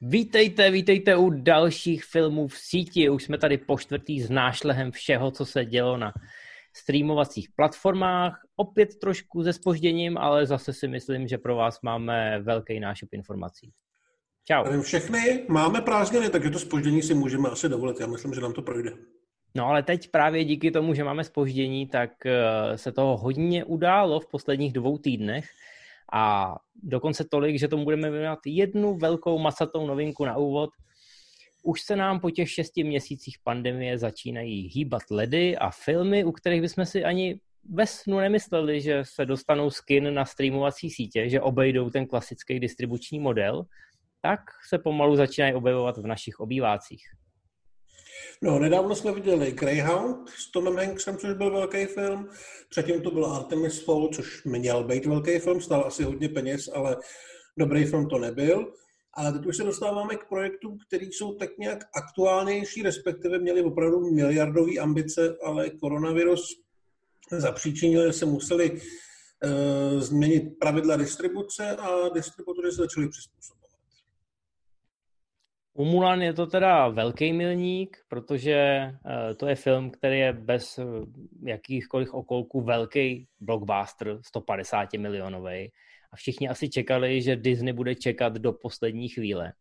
Vítejte, vítejte u dalších filmů v síti. Už jsme tady po čtvrtý s nášlehem všeho, co se dělo na streamovacích platformách. Opět trošku se spožděním, ale zase si myslím, že pro vás máme velký nášup informací. Čau. Všechny máme prázdniny, takže to spoždění si můžeme asi dovolit. Já myslím, že nám to projde. No ale teď právě díky tomu, že máme spoždění, tak eh, se toho hodně událo v posledních dvou týdnech a dokonce tolik, že tomu budeme věnovat jednu velkou masatou novinku na úvod. Už se nám po těch šesti měsících pandemie začínají hýbat ledy a filmy, u kterých bychom si ani ve snu nemysleli, že se dostanou skin na streamovací sítě, že obejdou ten klasický distribuční model, tak se pomalu začínají objevovat v našich obývácích. No, nedávno jsme viděli Greyhound s Tomem Hanksem, což byl velký film. Předtím to byl Artemis Fall, což měl být velký film, stál asi hodně peněz, ale dobrý film to nebyl. Ale teď už se dostáváme k projektům, které jsou tak nějak aktuálnější, respektive měli opravdu miliardové ambice, ale koronavirus zapříčinil, že se museli uh, změnit pravidla distribuce a distributory se začali přizpůsobovat. U Mulan je to teda velký milník, protože eh, to je film, který je bez eh, jakýchkoliv okolků velký blockbuster, 150 milionový. A všichni asi čekali, že Disney bude čekat do poslední chvíle.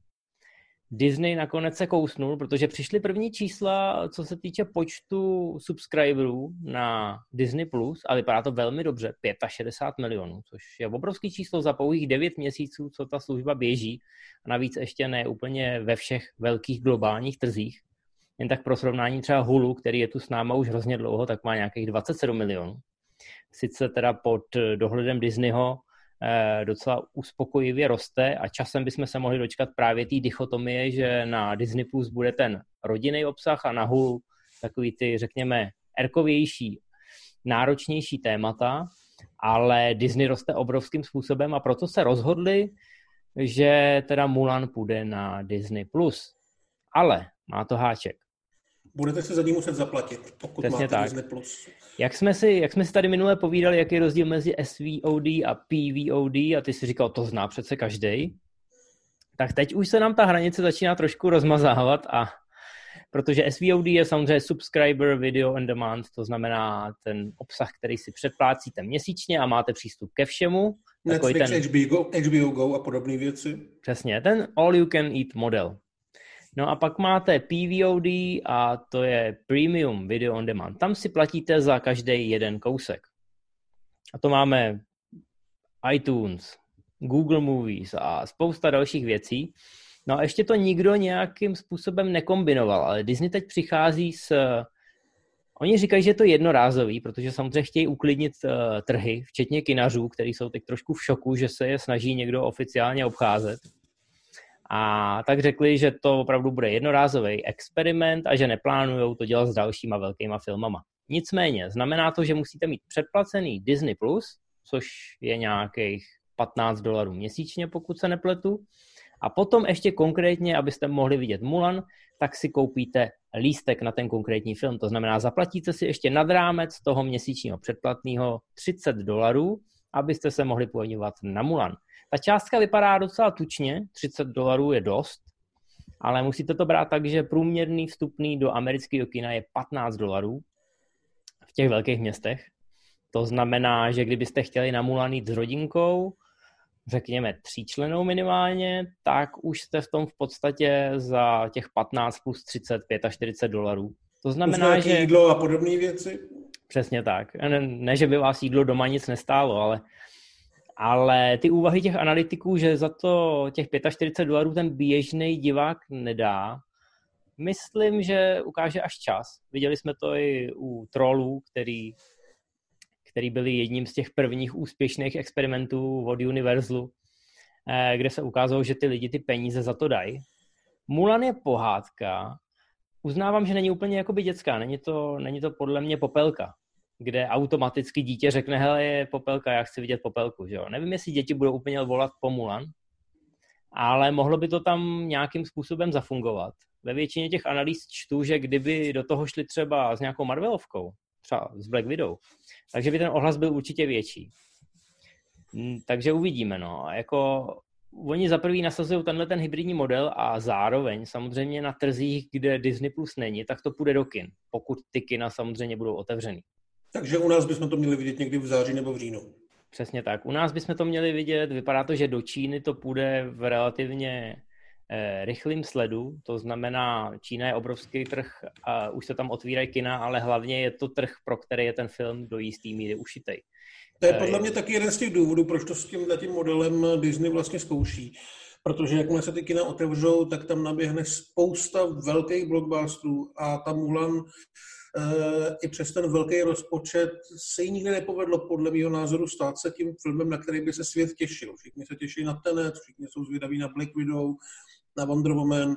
Disney nakonec se kousnul, protože přišly první čísla, co se týče počtu subscriberů na Disney+, Plus a vypadá to velmi dobře, 65 milionů, což je obrovský číslo za pouhých 9 měsíců, co ta služba běží. A navíc ještě ne úplně ve všech velkých globálních trzích. Jen tak pro srovnání třeba Hulu, který je tu s náma už hrozně dlouho, tak má nějakých 27 milionů. Sice teda pod dohledem Disneyho docela uspokojivě roste a časem bychom se mohli dočkat právě té dichotomie, že na Disney Plus bude ten rodinný obsah a na Hulu takový ty, řekněme, erkovější, náročnější témata, ale Disney roste obrovským způsobem a proto se rozhodli, že teda Mulan půjde na Disney+. Plus. Ale má to háček budete se za ní muset zaplatit, pokud Přesně máte tak. Disney+. Plus. Jak jsme, si, jak jsme si tady minule povídali, jaký je rozdíl mezi SVOD a PVOD a ty si říkal, to zná přece každý. Tak teď už se nám ta hranice začíná trošku rozmazávat a protože SVOD je samozřejmě subscriber video on demand, to znamená ten obsah, který si předplácíte měsíčně a máte přístup ke všemu. Netflix, ten, HBO, HBO Go a podobné věci. Přesně, ten all you can eat model. No a pak máte PVOD a to je Premium Video on Demand. Tam si platíte za každý jeden kousek. A to máme iTunes, Google Movies a spousta dalších věcí. No a ještě to nikdo nějakým způsobem nekombinoval, ale Disney teď přichází s... Oni říkají, že je to jednorázový, protože samozřejmě chtějí uklidnit uh, trhy, včetně kinařů, kteří jsou teď trošku v šoku, že se je snaží někdo oficiálně obcházet. A tak řekli, že to opravdu bude jednorázový experiment a že neplánují to dělat s dalšíma velkýma filmama. Nicméně, znamená to, že musíte mít předplacený Disney+, Plus, což je nějakých 15 dolarů měsíčně, pokud se nepletu. A potom ještě konkrétně, abyste mohli vidět Mulan, tak si koupíte lístek na ten konkrétní film. To znamená, zaplatíte si ještě nad rámec toho měsíčního předplatného 30 dolarů, abyste se mohli podívat na Mulan. Ta částka vypadá docela tučně, 30 dolarů je dost, ale musíte to brát tak, že průměrný vstupný do amerického kina je 15 dolarů v těch velkých městech. To znamená, že kdybyste chtěli na Mulan jít s rodinkou, řekněme tříčlenou minimálně, tak už jste v tom v podstatě za těch 15 plus 30, 45 dolarů. To znamená, že... jídlo a podobné věci? Přesně tak. Ne, ne, že by vás jídlo doma nic nestálo, ale ale ty úvahy těch analytiků, že za to těch 45 dolarů ten běžný divák nedá, myslím, že ukáže až čas. Viděli jsme to i u trollů, který, který byli jedním z těch prvních úspěšných experimentů od Universalu, eh, kde se ukázalo, že ty lidi ty peníze za to dají. Mulan je pohádka, uznávám, že není úplně jakoby dětská, není to, není to podle mě popelka kde automaticky dítě řekne, hele, je popelka, já chci vidět popelku, že jo. Nevím, jestli děti budou úplně volat po Mulan, ale mohlo by to tam nějakým způsobem zafungovat. Ve většině těch analýz čtu, že kdyby do toho šli třeba s nějakou Marvelovkou, třeba s Black Widow, takže by ten ohlas byl určitě větší. Hm, takže uvidíme, no. Jako oni za prvý nasazují tenhle ten hybridní model a zároveň samozřejmě na trzích, kde Disney Plus není, tak to půjde do kin, pokud ty kina samozřejmě budou otevřený. Takže u nás bychom to měli vidět někdy v září nebo v říjnu. Přesně tak. U nás bychom to měli vidět, vypadá to, že do Číny to půjde v relativně eh, rychlým sledu, to znamená, Čína je obrovský trh a už se tam otvírají kina, ale hlavně je to trh, pro který je ten film do jistý míry ušitej. To je podle mě taky jeden z těch důvodů, proč to s tím, tím modelem Disney vlastně zkouší. Protože jakmile se ty kina otevřou, tak tam naběhne spousta velkých blockbusterů a ta Mulan i přes ten velký rozpočet se jí nikdy nepovedlo, podle mého názoru, stát se tím filmem, na který by se svět těšil. Všichni se těší na Tenet, všichni jsou zvědaví na Black Widow, na Wonder Woman,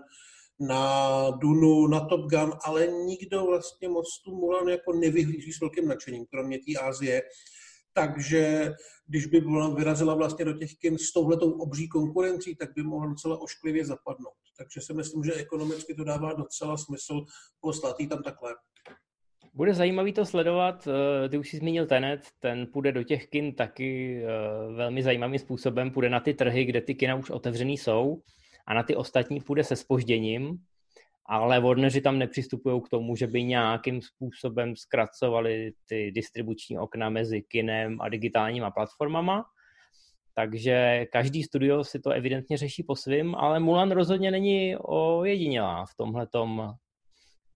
na Dunu, na Top Gun, ale nikdo vlastně moc tu Mulan jako nevyhlíží s velkým nadšením, kromě té Ázie takže když by vyrazila vlastně do těch kin s touhletou obří konkurencí, tak by mohla docela ošklivě zapadnout. Takže si myslím, že ekonomicky to dává docela smysl poslat tam takhle. Bude zajímavý to sledovat. Eh, ty už jsi zmínil Tenet, ten půjde do těch kin taky eh, velmi zajímavým způsobem. Půjde na ty trhy, kde ty kina už otevřený jsou a na ty ostatní půjde se spožděním ale Warneri tam nepřistupují k tomu, že by nějakým způsobem zkracovali ty distribuční okna mezi kinem a digitálníma platformama. Takže každý studio si to evidentně řeší po svým, ale Mulan rozhodně není ojedinělá v tomhletom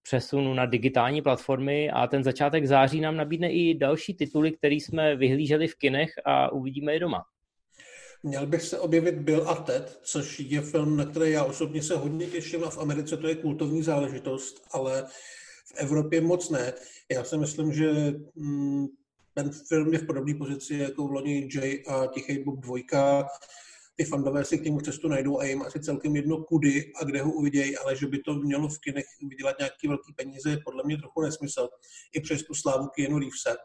přesunu na digitální platformy a ten začátek září nám nabídne i další tituly, které jsme vyhlíželi v kinech a uvidíme je doma. Měl bych se objevit Bill a Ted, což je film, na který já osobně se hodně těším a v Americe to je kultovní záležitost, ale v Evropě moc ne. Já si myslím, že mm, ten film je v podobné pozici jako v loni Jay a Tichý Bob 2. Ty fandové si k němu cestu najdou a jim asi celkem jedno kudy a kde ho uvidějí, ale že by to mělo v kinech vydělat nějaký velký peníze, je podle mě trochu nesmysl, i přes tu slávu Keanu Reevese.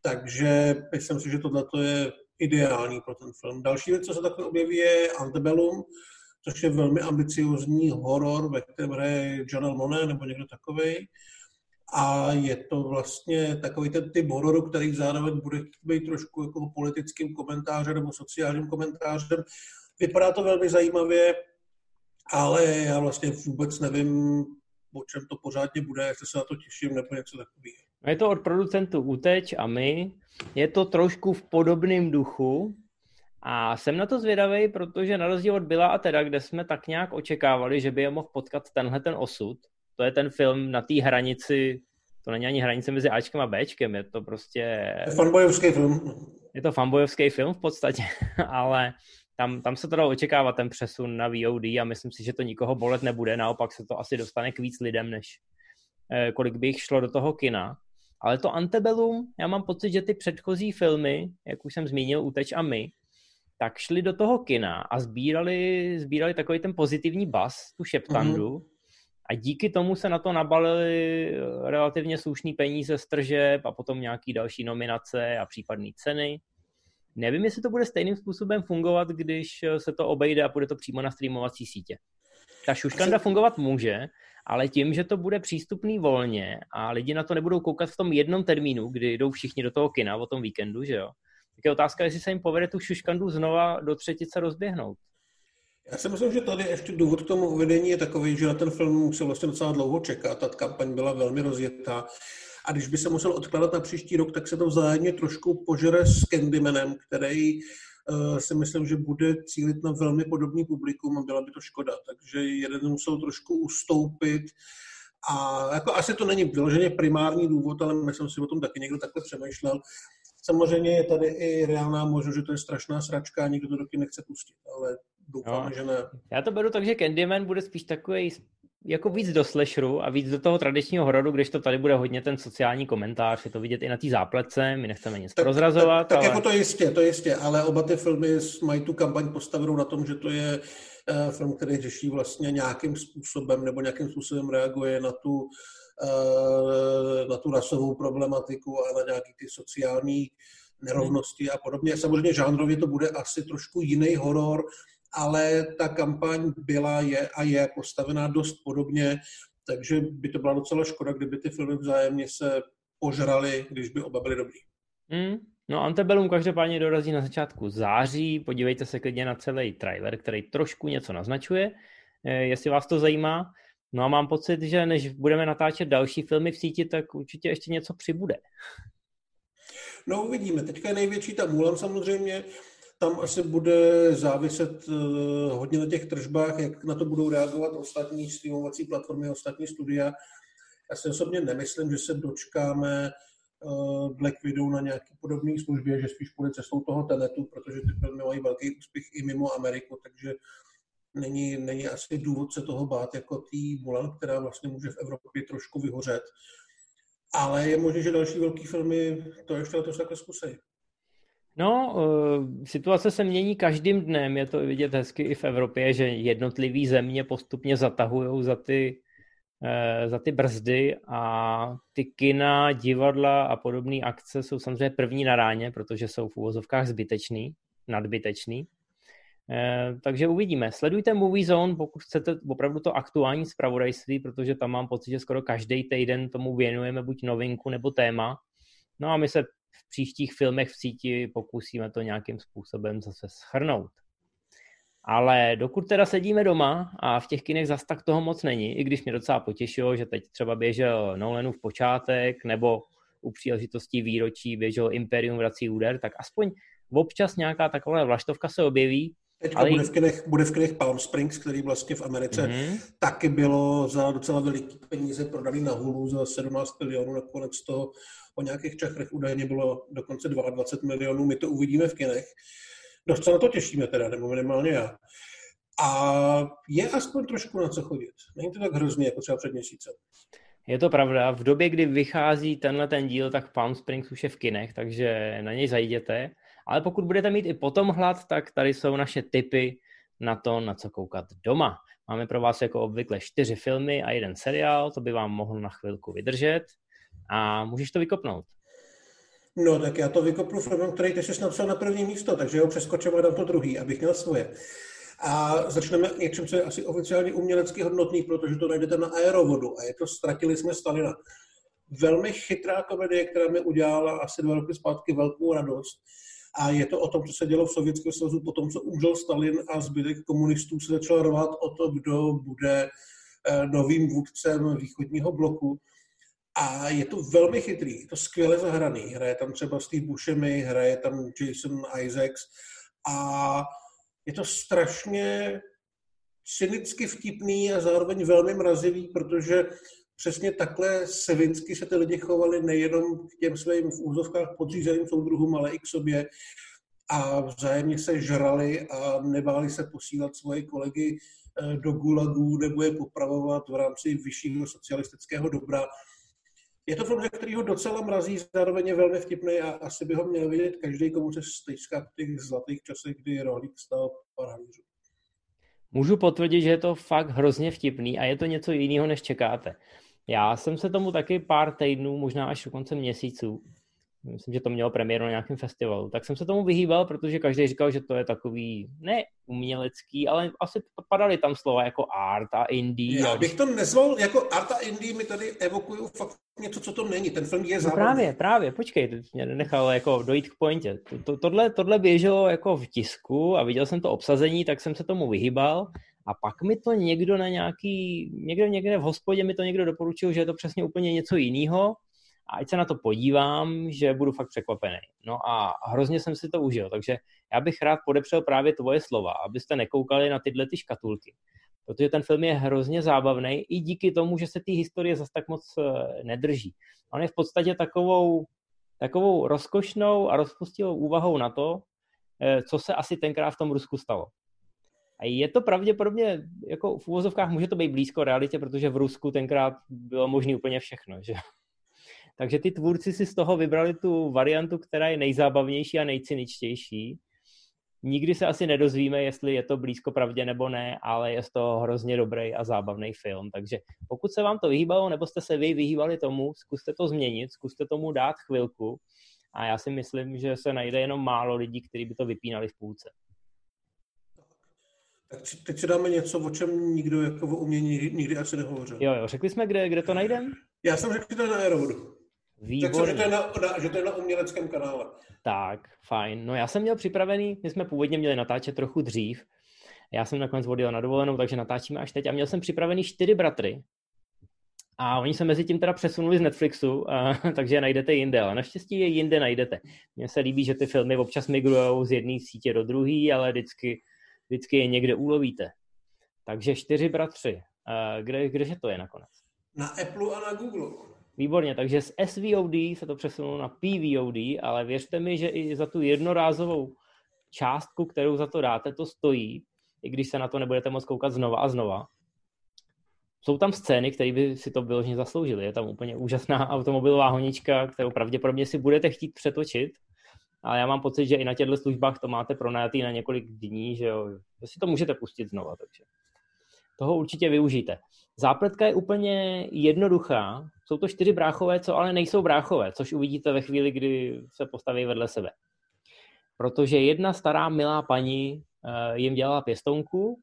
Takže myslím si, že tohle je ideální pro ten film. Další věc, co se takhle objeví, je Antebellum, což je velmi ambiciozní horor, ve kterém hraje John Monet nebo někdo takový. A je to vlastně takový ten typ hororu, který zároveň bude být trošku jako politickým komentářem nebo sociálním komentářem. Vypadá to velmi zajímavě, ale já vlastně vůbec nevím, o čem to pořádně bude, jestli se na to těším nebo něco takového. Je to od producentů Uteč a my. Je to trošku v podobném duchu. A jsem na to zvědavý, protože na rozdíl od Byla a teda, kde jsme tak nějak očekávali, že by je mohl potkat tenhle ten osud, to je ten film na té hranici, to není ani hranice mezi Ačkem a Bčkem, je to prostě... Je fanbojovský film. Je to fanbojovský film v podstatě, ale tam, tam se to dalo očekávat, ten přesun na VOD a myslím si, že to nikoho bolet nebude, naopak se to asi dostane k víc lidem, než eh, kolik by jich šlo do toho kina. Ale to Antebellum, já mám pocit, že ty předchozí filmy, jak už jsem zmínil, Uteč a my, tak šli do toho kina a sbírali, sbírali takový ten pozitivní bas, tu šeptandu. Mm-hmm. A díky tomu se na to nabalili eh, relativně slušný peníze z tržeb a potom nějaký další nominace a případné ceny. Nevím, jestli to bude stejným způsobem fungovat, když eh, se to obejde a bude to přímo na streamovací sítě. Ta šuškanda fungovat může, ale tím, že to bude přístupný volně a lidi na to nebudou koukat v tom jednom termínu, kdy jdou všichni do toho kina o tom víkendu, že jo, tak je otázka, jestli se jim povede tu šuškandu znova do třetice rozběhnout. Já si myslím, že tady ještě důvod k tomu uvedení je takový, že na ten film se vlastně docela dlouho čeká. Ta kampaň byla velmi rozjetá. A když by se musel odkládat na příští rok, tak se to vzájemně trošku požere s Candymanem, který uh, si myslím, že bude cílit na velmi podobný publikum a byla by to škoda. Takže jeden musel trošku ustoupit. A jako asi to není vyloženě primární důvod, ale myslím si o tom taky někdo takhle přemýšlel. Samozřejmě je tady i reálná možnost, že to je strašná sračka a nikdo to doky nechce pustit, ale doufám, no. že ne. Já to beru tak, že Candyman bude spíš takový jako víc do slasheru a víc do toho tradičního hororu, když to tady bude hodně ten sociální komentář, je to vidět i na té záplece, my nechceme nic tak, prozrazovat. Tak, tak ale... jako to jistě, to jistě, ale oba ty filmy mají tu kampaň postavenou na tom, že to je uh, film, který řeší vlastně nějakým způsobem nebo nějakým způsobem reaguje na tu, uh, na tu rasovou problematiku a na nějaký ty sociální nerovnosti a podobně. Samozřejmě žánrově to bude asi trošku jiný horor, ale ta kampaň byla je a je postavená dost podobně, takže by to byla docela škoda, kdyby ty filmy vzájemně se požrali, když by oba byly dobrý. Mm, No Antebellum každopádně dorazí na začátku září, podívejte se klidně na celý trailer, který trošku něco naznačuje, eh, jestli vás to zajímá. No a mám pocit, že než budeme natáčet další filmy v síti, tak určitě ještě něco přibude. No uvidíme. Teďka je největší ta Mulan samozřejmě. Tam asi bude záviset uh, hodně na těch tržbách, jak na to budou reagovat ostatní streamovací platformy, ostatní studia. Já si osobně nemyslím, že se dočkáme uh, Black Widow na nějaký podobný službě, že spíš půjde cestou toho Tenetu, protože ty filmy mají velký úspěch i mimo Ameriku, takže není, není asi důvod se toho bát jako tý Mulan, která vlastně může v Evropě trošku vyhořet. Ale je možné, že další velký filmy to ještě letos takhle zkusí. No, uh, situace se mění každým dnem, je to vidět hezky i v Evropě, že jednotlivé země postupně zatahují za ty, uh, za ty brzdy a ty kina, divadla a podobné akce jsou samozřejmě první na ráně, protože jsou v úvozovkách zbytečný, nadbytečný. Eh, takže uvidíme. Sledujte Movie Zone, pokud chcete opravdu to aktuální zpravodajství, protože tam mám pocit, že skoro každý týden tomu věnujeme buď novinku nebo téma. No a my se příštích filmech v síti pokusíme to nějakým způsobem zase schrnout. Ale dokud teda sedíme doma a v těch kinech zas tak toho moc není, i když mě docela potěšilo, že teď třeba běžel Nolanův počátek, nebo u příležitostí výročí běžel Imperium vrací úder, tak aspoň občas nějaká taková vlaštovka se objeví, Teďka Ale... bude, v kinech, bude v kinech Palm Springs, který vlastně v Americe mm-hmm. taky bylo za docela veliký peníze prodaný na Hulu za 17 milionů, nakonec toho o nějakých čachrech údajně bylo dokonce 22 milionů, my to uvidíme v kinech. Dost se na to těšíme teda, nebo minimálně já. A je aspoň trošku na co chodit. Není to tak hrozně jako třeba před měsícem. Je to pravda. V době, kdy vychází tenhle ten díl, tak Palm Springs už je v kinech, takže na něj zajděte. Ale pokud budete mít i potom hlad, tak tady jsou naše tipy na to, na co koukat doma. Máme pro vás jako obvykle čtyři filmy a jeden seriál, to by vám mohlo na chvilku vydržet a můžeš to vykopnout. No, tak já to vykopnu filmem, který ty jsi napsal na první místo, takže ho přeskočím a dám to druhý, abych měl svoje. A začneme něčím, co je asi oficiálně umělecky hodnotný, protože to najdete na aerovodu a je to Ztratili jsme Stalina. Velmi chytrá komedie, která mi udělala asi dva roky zpátky velkou radost a je to o tom, co se dělo v Sovětském svazu po tom, co umřel Stalin a zbytek komunistů se začal rvat o to, kdo bude eh, novým vůdcem východního bloku. A je to velmi chytrý, je to skvěle zahraný. Hraje tam třeba Steve Buscemi, hraje tam Jason Isaacs a je to strašně cynicky vtipný a zároveň velmi mrazivý, protože přesně takhle sevinsky se ty lidi chovali nejenom k těm svým v úzovkách podřízeným soudruhům, ale i k sobě a vzájemně se žrali a nebáli se posílat svoje kolegy eh, do gulagů nebo je popravovat v rámci vyššího socialistického dobra. Je to film, který ho docela mrazí, zároveň je velmi vtipný a asi by ho měl vidět každý, komu se stejská v těch zlatých časech, kdy rohlík stál pár Můžu potvrdit, že je to fakt hrozně vtipný a je to něco jiného, než čekáte. Já jsem se tomu taky pár týdnů, možná až dokonce měsíců, myslím, že to mělo premiéru na nějakém festivalu, tak jsem se tomu vyhýbal, protože každý říkal, že to je takový, ne umělecký, ale asi padaly tam slova jako art a indie. Já bych to nezval, jako art a indie mi tady evokují fakt něco, co to není. Ten film je zábavný. No právě, právě, počkej, teď mě nechal jako dojít k pointě. To, to, tohle, tohle běželo jako v tisku a viděl jsem to obsazení, tak jsem se tomu vyhýbal a pak mi to někdo na nějaký, někde, někde v hospodě mi to někdo doporučil, že je to přesně úplně něco jiného a ať se na to podívám, že budu fakt překvapený. No a hrozně jsem si to užil, takže já bych rád podepřel právě tvoje slova, abyste nekoukali na tyhle ty škatulky. Protože ten film je hrozně zábavný i díky tomu, že se té historie zase tak moc eh, nedrží. On je v podstatě takovou, takovou rozkošnou a rozpustilou úvahou na to, eh, co se asi tenkrát v tom Rusku stalo. A je to pravděpodobně, jako v úvozovkách může to být blízko realitě, protože v Rusku tenkrát bylo možné úplně všechno, že? Takže ty tvůrci si z toho vybrali tu variantu, která je nejzábavnější a nejcyničtější. Nikdy se asi nedozvíme, jestli je to blízko pravdě nebo ne, ale je to hrozně dobrý a zábavný film. Takže pokud se vám to vyhýbalo, nebo jste se vy vyhýbali tomu, zkuste to změnit, zkuste tomu dát chvilku. A já si myslím, že se najde jenom málo lidí, kteří by to vypínali v půlce. Tak teď si dáme něco, o čem nikdo jako o umění nikdy asi nehovořil. Jo, jo, řekli jsme, kde, kde to najdeme? Já jsem řekl, že to je na Aerovodu. Výborně. že to, je na, na, že to je na uměleckém kanále. Tak, fajn. No já jsem měl připravený, my jsme původně měli natáčet trochu dřív. Já jsem nakonec odjel na dovolenou, takže natáčíme až teď. A měl jsem připravený čtyři bratry. A oni se mezi tím teda přesunuli z Netflixu, a, takže je najdete jinde, ale naštěstí je jinde najdete. Mně se líbí, že ty filmy občas migrují z jedné sítě do druhé, ale vždycky, vždycky je někde ulovíte. Takže čtyři bratři. Kde, kdeže to je nakonec? Na Apple a na Google. Výborně, takže z SVOD se to přesunulo na PVOD, ale věřte mi, že i za tu jednorázovou částku, kterou za to dáte, to stojí, i když se na to nebudete moc koukat znova a znova. Jsou tam scény, které by si to vyloženě zasloužily. Je tam úplně úžasná automobilová honička, kterou pravděpodobně si budete chtít přetočit, ale já mám pocit, že i na těchto službách to máte pronajatý na několik dní, že, jo, že si to můžete pustit znova, takže toho určitě využijte. Zápletka je úplně jednoduchá. Jsou to čtyři bráchové, co ale nejsou bráchové, což uvidíte ve chvíli, kdy se postaví vedle sebe. Protože jedna stará milá paní eh, jim dělala pěstonku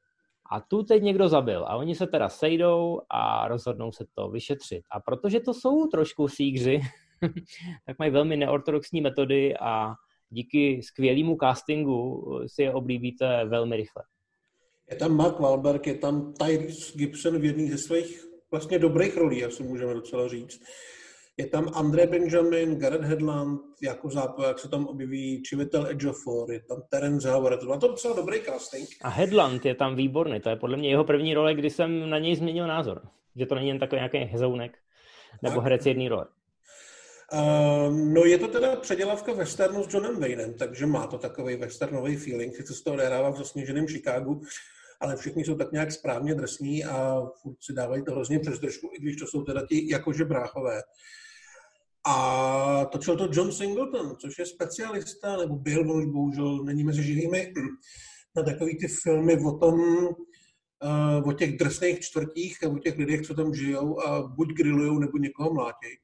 a tu teď někdo zabil. A oni se teda sejdou a rozhodnou se to vyšetřit. A protože to jsou trošku sígři, tak mají velmi neortodoxní metody a díky skvělému castingu si je oblíbíte velmi rychle. Je tam Mark Wahlberg, je tam Tyrese Gibson v jedných ze svých vlastně dobrých rolí, asi můžeme docela říct. Je tam André Benjamin, Gareth Hedland, jako západ, jak se tam objeví Chivitel Ejiofor, je tam Terence Howard, to to docela dobrý casting. A Hedland je tam výborný, to je podle mě jeho první role, kdy jsem na něj změnil názor. Že to není jen takový nějaký hezounek, nebo tak. herec jedný role. Uh, no je to teda předělavka westernu s Johnem Waynem, takže má to takový westernový feeling, sice se to odehrává v zasněženém Chicagu, ale všichni jsou tak nějak správně drsní a furt si dávají to hrozně přes držku, i když to jsou teda ti jakože bráchové. A točil to John Singleton, což je specialista, nebo byl, on už bohužel není mezi živými, na takový ty filmy o tom, uh, o těch drsných čtvrtích a o těch lidech, co tam žijou a buď grillujou, nebo někoho mlátějí.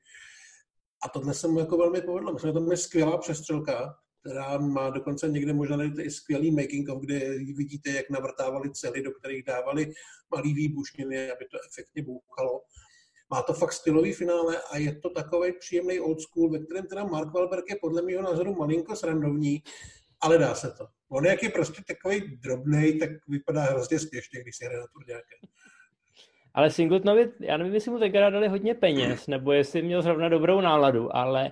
A tohle se mu jako velmi povedlo. Myslím, že tam je skvělá přestřelka, která má dokonce někde možná i skvělý making of, kde vidíte, jak navrtávali cely, do kterých dávali malý výbušniny, aby to efektně bouchalo. Má to fakt stylový finále a je to takový příjemný old school, ve kterém teda Mark Wahlberg je podle mého názoru malinko srandovní, ale dá se to. On jak je prostě takový drobný, tak vypadá hrozně spěšně, když se hraje na. Ale Singletonovi, já nevím, jestli mu tenkrát dali hodně peněz, nebo jestli měl zrovna dobrou náladu, ale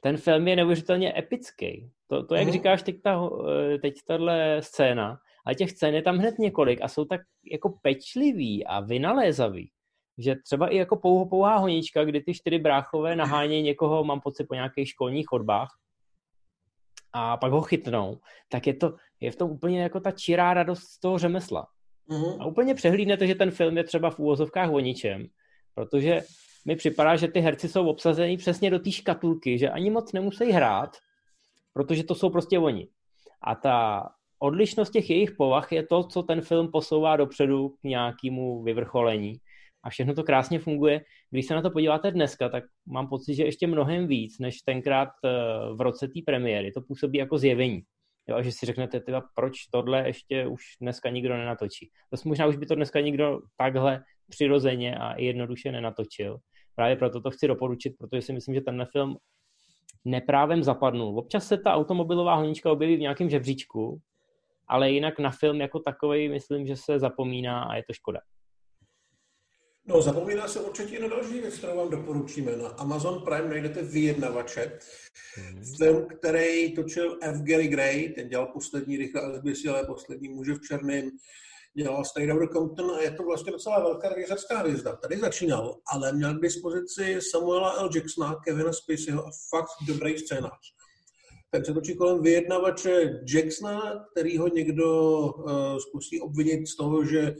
ten film je neuvěřitelně epický. To, to jak uh-huh. říkáš teď, ta, eh, teď tahle scéna, a těch scén je tam hned několik a jsou tak jako pečlivý a vynalézavý, že třeba i jako pouho, pouhá honička, kdy ty čtyři bráchové nahánějí někoho, mám pocit, po nějakých školních chodbách a pak ho chytnou, tak je to je v tom úplně jako ta čirá radost z toho řemesla. Uh-huh. A úplně přehlídnete, že ten film je třeba v úvozovkách o ničem, protože mi připadá, že ty herci jsou obsazení přesně do té škatulky, že ani moc nemusí hrát, protože to jsou prostě oni. A ta odlišnost těch jejich povah je to, co ten film posouvá dopředu k nějakému vyvrcholení. A všechno to krásně funguje. Když se na to podíváte dneska, tak mám pocit, že ještě mnohem víc, než tenkrát eh, v roce té premiéry. To působí jako zjevení. Jo, a že si řeknete, tyva, proč tohle ještě už dneska nikdo nenatočí. To možná už by to dneska nikdo takhle přirozeně a jednoduše nenatočil. Právě proto to chci doporučit, protože si myslím, že tenhle film neprávem zapadnul. Občas se ta automobilová honička objeví v nějakém žebříčku, ale jinak na film jako takový myslím, že se zapomíná a je to škoda. No, zapomíná se určitě na další věc, kterou vám doporučíme. Na Amazon Prime najdete Vyjednavače, mm-hmm. film, který točil F. Gary Gray, ten dělal poslední rychle a ale poslední muže v černém, dělal Straight Outta Compton a je to vlastně docela velká režisérská hvězda. Tady začínal, ale měl k dispozici Samuela L. Jacksona, Kevina Spaceyho a fakt dobrý scénář. Ten se točí kolem vyjednavače Jacksona, který ho někdo uh, zkusí obvinit z toho, že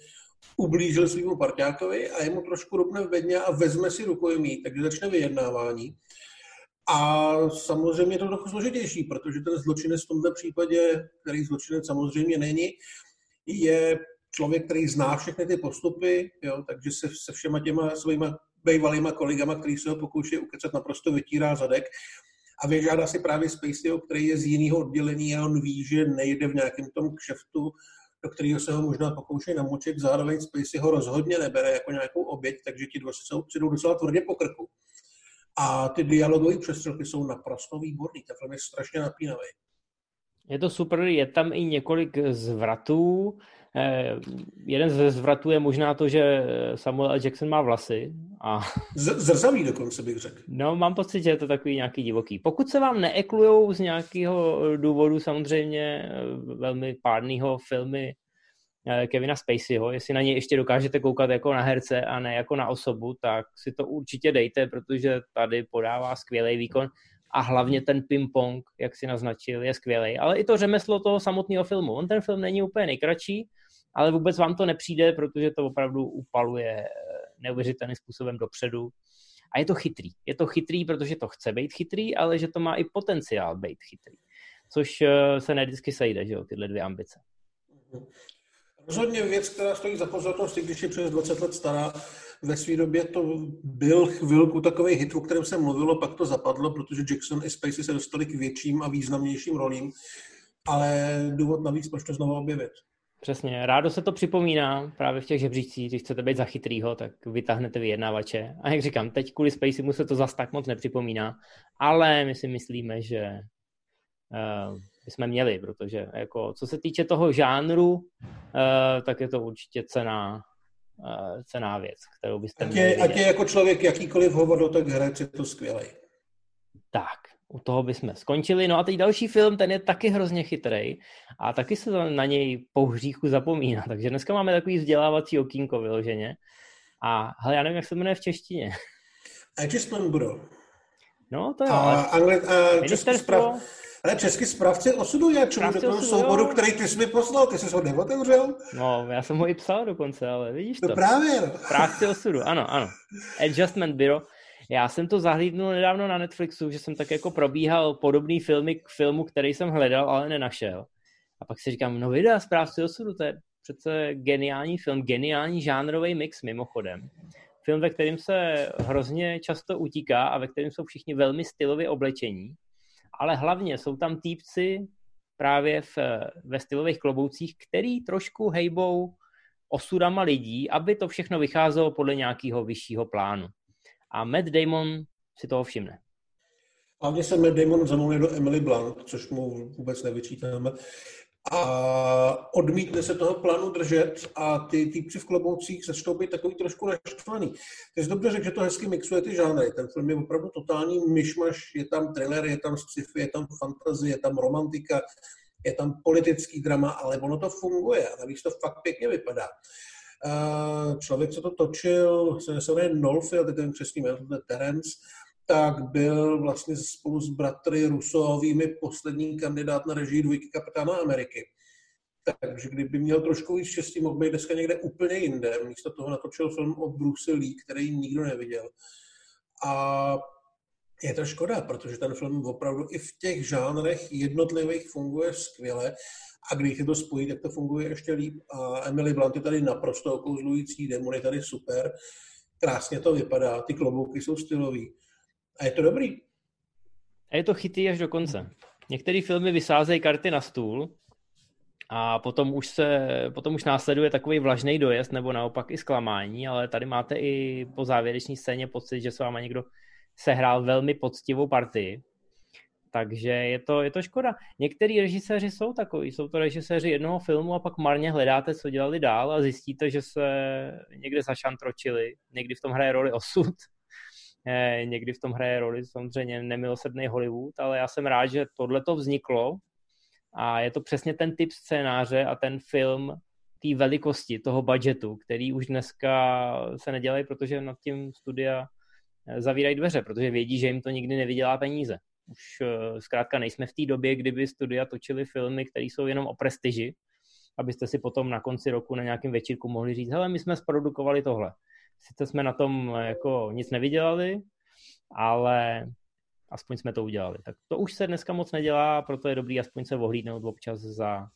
ublížil svýmu parťákovi a jemu trošku rupne v bedně a vezme si rukojmí, takže začne vyjednávání. A samozřejmě je to trochu složitější, protože ten zločinec v tomto případě, který zločinec samozřejmě není, je člověk, který zná všechny ty postupy, jo, takže se se všema těma svýma bývalýma kolegama, který se ho pokouší ukecat, naprosto vytírá zadek a vyžádá si právě Spaceyho, který je z jiného oddělení a on ví, že nejde v nějakém tom kšeftu, do kterého se ho možná pokouší namočit, zároveň Spacey ho rozhodně nebere jako nějakou oběť, takže ti dva se přijdou docela tvrdě po krku. A ty dialogové přestřelky jsou naprosto výborný. Ten film je strašně napínavý. Je to super, je tam i několik zvratů. Eh, jeden ze zvratů je možná to, že Samuel L. Jackson má vlasy. A... Z- zrzavý dokonce bych řekl. No, mám pocit, že je to takový nějaký divoký. Pokud se vám neeklujou z nějakého důvodu samozřejmě eh, velmi pádného filmy eh, Kevina Spaceyho, jestli na něj ještě dokážete koukat jako na herce a ne jako na osobu, tak si to určitě dejte, protože tady podává skvělý výkon a hlavně ten ping-pong, jak si naznačil, je skvělý. Ale i to řemeslo toho samotného filmu. On ten film není úplně nejkratší, ale vůbec vám to nepřijde, protože to opravdu upaluje eh, neuvěřitelným způsobem dopředu. A je to chytrý. Je to chytrý, protože to chce být chytrý, ale že to má i potenciál být chytrý. Což eh, se ne vždycky sejde, že jo, tyhle dvě ambice. Rozhodně věc, která stojí za pozornost, i když je přes 20 let stará, ve své době to byl chvilku takový hit, o kterém se mluvilo, pak to zapadlo, protože Jackson i Spacey se dostali k větším a významnějším rolím, ale důvod navíc, proč to znovu objevit. Přesně, rádo se to připomíná právě v těch žebřících, když chcete být za chytrýho, tak vytáhnete vyjednávače. A jak říkám, teď kvůli Spacey mu se to zas tak moc nepřipomíná, ale my si myslíme, že uh, bychom měli, protože jako, co se týče toho žánru, uh, tak je to určitě cená, uh, cená věc, kterou byste ať měli je, ať je jako člověk jakýkoliv hovado, tak herec je to skvělý. Tak, u toho bychom skončili. No a teď další film, ten je taky hrozně chytrý a taky se na něj po hříchu zapomíná. Takže dneska máme takový vzdělávací okýnko vyloženě. A hele, já nevím, jak se jmenuje v češtině. Adjustment Bureau. No, to je. A, angle, a český, sprav, ale český správce osudu, já čemu do toho souboru, jo. který ty jsi mi poslal, ty jsi ho neotevřel? No, já jsem ho i psal dokonce, ale vidíš to. No právě. No. Správce osudu, ano, ano. Adjustment Bureau. Já jsem to zahlídnul nedávno na Netflixu, že jsem tak jako probíhal podobný filmy k filmu, který jsem hledal, ale nenašel. A pak si říkám, no videa Správci osudu, to je přece geniální film, geniální žánrový mix mimochodem. Film, ve kterém se hrozně často utíká a ve kterém jsou všichni velmi stylově oblečení, ale hlavně jsou tam týpci právě v, ve stylových kloboucích, který trošku hejbou osudama lidí, aby to všechno vycházelo podle nějakého vyššího plánu. A Matt Damon si toho všimne. Hlavně se Matt Damon zamluvil do Emily Blunt, což mu vůbec nevyčítáme. A odmítne se toho plánu držet a ty týpci v kloboucích začnou být takový trošku naštvaný. Ty jsi dobře řekl, že to hezky mixuje ty žánry. Ten film je opravdu totální myšmaš. Je tam thriller, je tam sci-fi, je tam fantazie, je tam romantika, je tam politický drama, ale ono to funguje a navíc to fakt pěkně vypadá. Člověk, co to točil, se jmenuje Nolfield, ten český jméno, to Terence, tak byl vlastně spolu s bratry Rusovými poslední kandidát na režii dvojky kapitána Ameriky. Takže kdyby měl trošku víc štěstí, mohl být dneska někde úplně jinde. Místo toho natočil film o Bruce Lee, který nikdo neviděl. A je to škoda, protože ten film opravdu i v těch žánrech jednotlivých funguje skvěle a když je to spojí, tak to funguje ještě líp. A Emily Blunt je tady naprosto okouzlující, Demon je tady super, krásně to vypadá, ty klobouky jsou stylový. A je to dobrý. A je to chytý až do konce. Některé filmy vysázejí karty na stůl a potom už, se, potom už následuje takový vlažný dojezd nebo naopak i zklamání, ale tady máte i po závěrečné scéně pocit, že s váma někdo sehrál velmi poctivou partii. Takže je to, je to škoda. Některý režiséři jsou takový, jsou to režiséři jednoho filmu a pak marně hledáte, co dělali dál a zjistíte, že se někde zašantročili, někdy v tom hraje roli osud, eh, někdy v tom hraje roli samozřejmě nemilosrdný Hollywood, ale já jsem rád, že tohle to vzniklo. A je to přesně ten typ scénáře a ten film té velikosti, toho budgetu, který už dneska se nedělají, protože nad tím studia zavírají dveře, protože vědí, že jim to nikdy nevydělá peníze. Už eh, zkrátka nejsme v té době, kdyby studia točili filmy, které jsou jenom o prestiži, abyste si potom na konci roku na nějakém večírku mohli říct, hele, my jsme zprodukovali tohle. Sice jsme na tom eh, jako nic nevydělali, ale aspoň jsme to udělali. Tak to už se dneska moc nedělá, proto je dobrý aspoň se ohlídnout občas za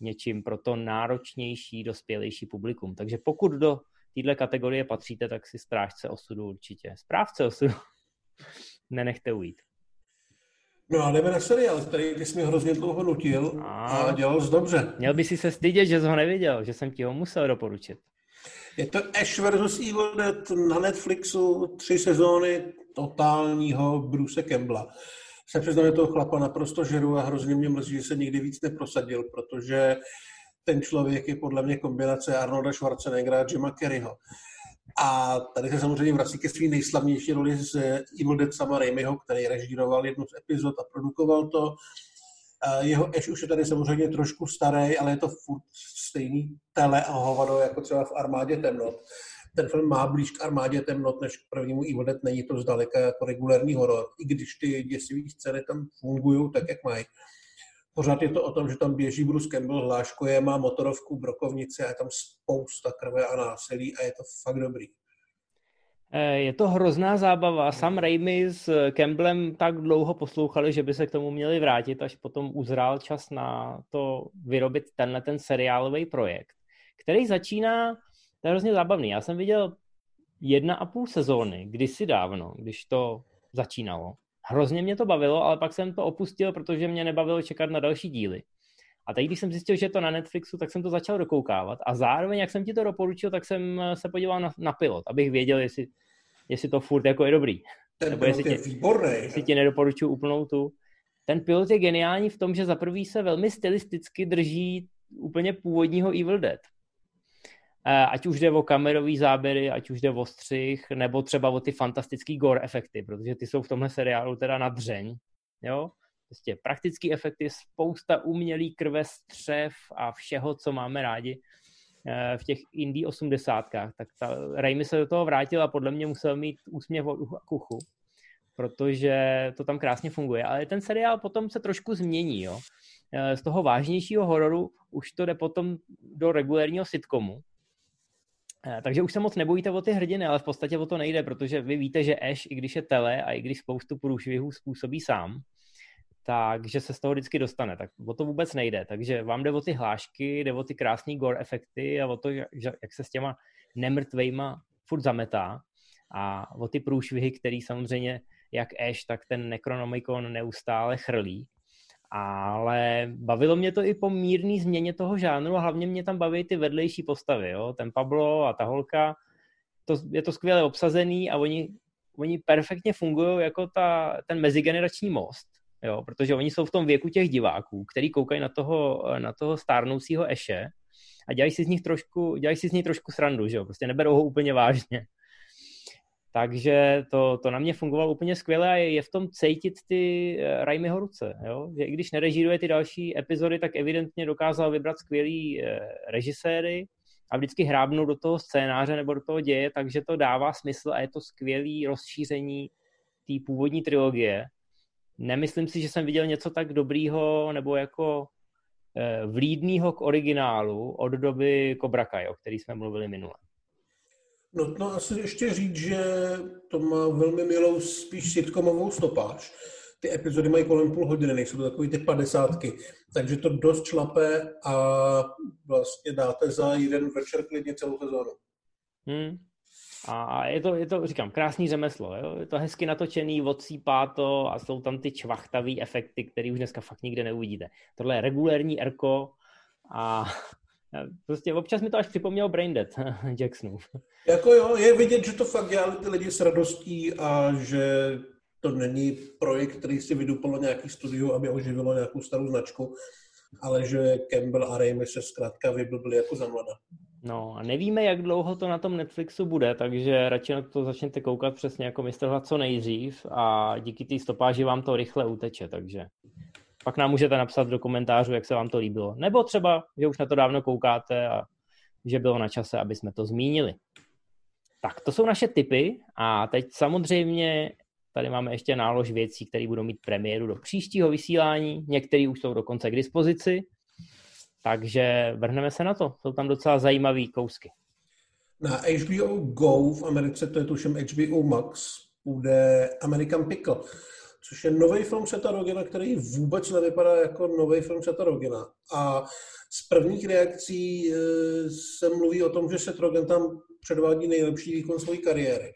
něčím pro to náročnější, dospělejší publikum. Takže pokud do téhle kategorie patříte, tak si strážce osudu určitě. Správce osudu nenechte ujít. No a jdeme na seriál, který ty jsi mi hrozně dlouho nutil a, a dělal jsi dobře. Měl by si se stydět, že jsi ho neviděl, že jsem ti ho musel doporučit. Je to Ash vs. Evil Dead na Netflixu, tři sezóny, totálního Bruce Campbella. Se přiznám, že toho chlapa naprosto žeru a hrozně mě mrzí, že se nikdy víc neprosadil, protože ten člověk je podle mě kombinace Arnolda Schwarzeneggera a Jima Kerryho. A tady se samozřejmě vrací ke své nejslavnější roli z Evil Dead Sama Raimiho, který režíroval jednu z epizod a produkoval to. Jeho Ash už je tady samozřejmě trošku starý, ale je to furt stejný tele a hovado, jako třeba v Armádě temnot. Ten film má blíž k Armádě temnot, než k prvnímu Evil Dead. Není to zdaleka jako regulární horor, i když ty děsivé scény tam fungují tak, jak mají. Pořád je to o tom, že tam běží Bruce Campbell, hláškuje, má motorovku, brokovnici a je tam spousta krve a násilí a je to fakt dobrý. Eh, je to hrozná zábava. Sam Raimi s Campbellem tak dlouho poslouchali, že by se k tomu měli vrátit, až potom uzrál čas na to vyrobit tenhle ten seriálový projekt, který začíná, to je hrozně zábavný. Já jsem viděl jedna a půl sezóny, kdysi dávno, když to začínalo. Hrozně mě to bavilo, ale pak jsem to opustil, protože mě nebavilo čekat na další díly. A teď, když jsem zjistil, že je to na Netflixu, tak jsem to začal dokoukávat. A zároveň, jak jsem ti to doporučil, tak jsem se podíval na, na pilot, abych věděl, jestli, jestli to furt jako je dobrý. Ten Nebo jestli je výborný. Jestli ti nedoporučuji úplnou tu. Ten pilot je geniální v tom, že za prvý se velmi stylisticky drží úplně původního Evil Dead. Eh, ať už jde o kamerový záběry, ať už jde o střih, nebo třeba o ty fantastický gore efekty, protože ty jsou v tomhle seriálu teda na dřeň, jo? Prostě praktické efekty, spousta umělý krve, střev a všeho, co máme rádi eh, v těch indie osmdesátkách, tak ta, Raimi se do toho vrátil a podle mě musel mít úsměv od uchu a kuchu, protože to tam krásně funguje. Ale ten seriál potom se trošku změní, jo. Eh, z toho vážnějšího hororu už to jde potom do regulérního sitcomu, takže už se moc nebojíte o ty hrdiny, ale v podstatě o to nejde, protože vy víte, že Ash, i když je tele a i když spoustu průšvihů způsobí sám, takže se z toho vždycky dostane. Tak o to vůbec nejde. Takže vám jde o ty hlášky, jde o ty krásné gore efekty a o to, jak se s těma nemrtvejma furt zametá a o ty průšvihy, který samozřejmě jak Ash, tak ten Necronomicon neustále chrlí ale bavilo mě to i po mírné změně toho žánru a hlavně mě tam baví ty vedlejší postavy, jo? ten Pablo a ta holka, to, je to skvěle obsazený a oni, oni perfektně fungují jako ta, ten mezigenerační most, jo? protože oni jsou v tom věku těch diváků, který koukají na toho, na toho stárnoucího Eše a dělají si z nich trošku, dělají si z nich trošku srandu, že jo? prostě neberou ho úplně vážně. Takže to, to na mě fungovalo úplně skvěle a je, v tom cítit ty uh, Raimiho ruce. Jo? Že i když nerežíruje ty další epizody, tak evidentně dokázal vybrat skvělý uh, režiséry a vždycky hrábnout do toho scénáře nebo do toho děje, takže to dává smysl a je to skvělý rozšíření té původní trilogie. Nemyslím si, že jsem viděl něco tak dobrýho nebo jako uh, vlídnýho k originálu od doby Cobra Kai, o který jsme mluvili minule. Nutno asi ještě říct, že to má velmi milou spíš sitcomovou stopáž. Ty epizody mají kolem půl hodiny, nejsou to takový ty padesátky. Takže to dost šlape a vlastně dáte za jeden večer klidně celou sezónu. Hmm. A je to, je to, říkám, krásný řemeslo. Jo? Je to hezky natočený, odsýpá to a jsou tam ty čvachtavý efekty, které už dneska fakt nikde neuvidíte. Tohle je regulérní erko a Prostě občas mi to až připomnělo Braindead Jacksonův. Jako jo, je vidět, že to fakt dělali ty lidi s radostí a že to není projekt, který si vydupalo nějaký studio, aby oživilo nějakou starou značku, ale že Campbell a Raimi se zkrátka vyblbili jako za mlada. No a nevíme, jak dlouho to na tom Netflixu bude, takže radši na to začněte koukat přesně jako Mr. Hlad co nejdřív a díky té stopáži vám to rychle uteče, takže pak nám můžete napsat do komentářů, jak se vám to líbilo. Nebo třeba, že už na to dávno koukáte a že bylo na čase, aby jsme to zmínili. Tak, to jsou naše tipy a teď samozřejmě tady máme ještě nálož věcí, které budou mít premiéru do příštího vysílání. Některé už jsou dokonce k dispozici, takže vrhneme se na to. Jsou tam docela zajímavé kousky. Na HBO Go v Americe, to je tuším HBO Max, bude American Pickle což je nový film Seta Rogena, který vůbec nevypadá jako nový film Seta Rogena. A z prvních reakcí e, se mluví o tom, že Seth Rogen tam předvádí nejlepší výkon své kariéry.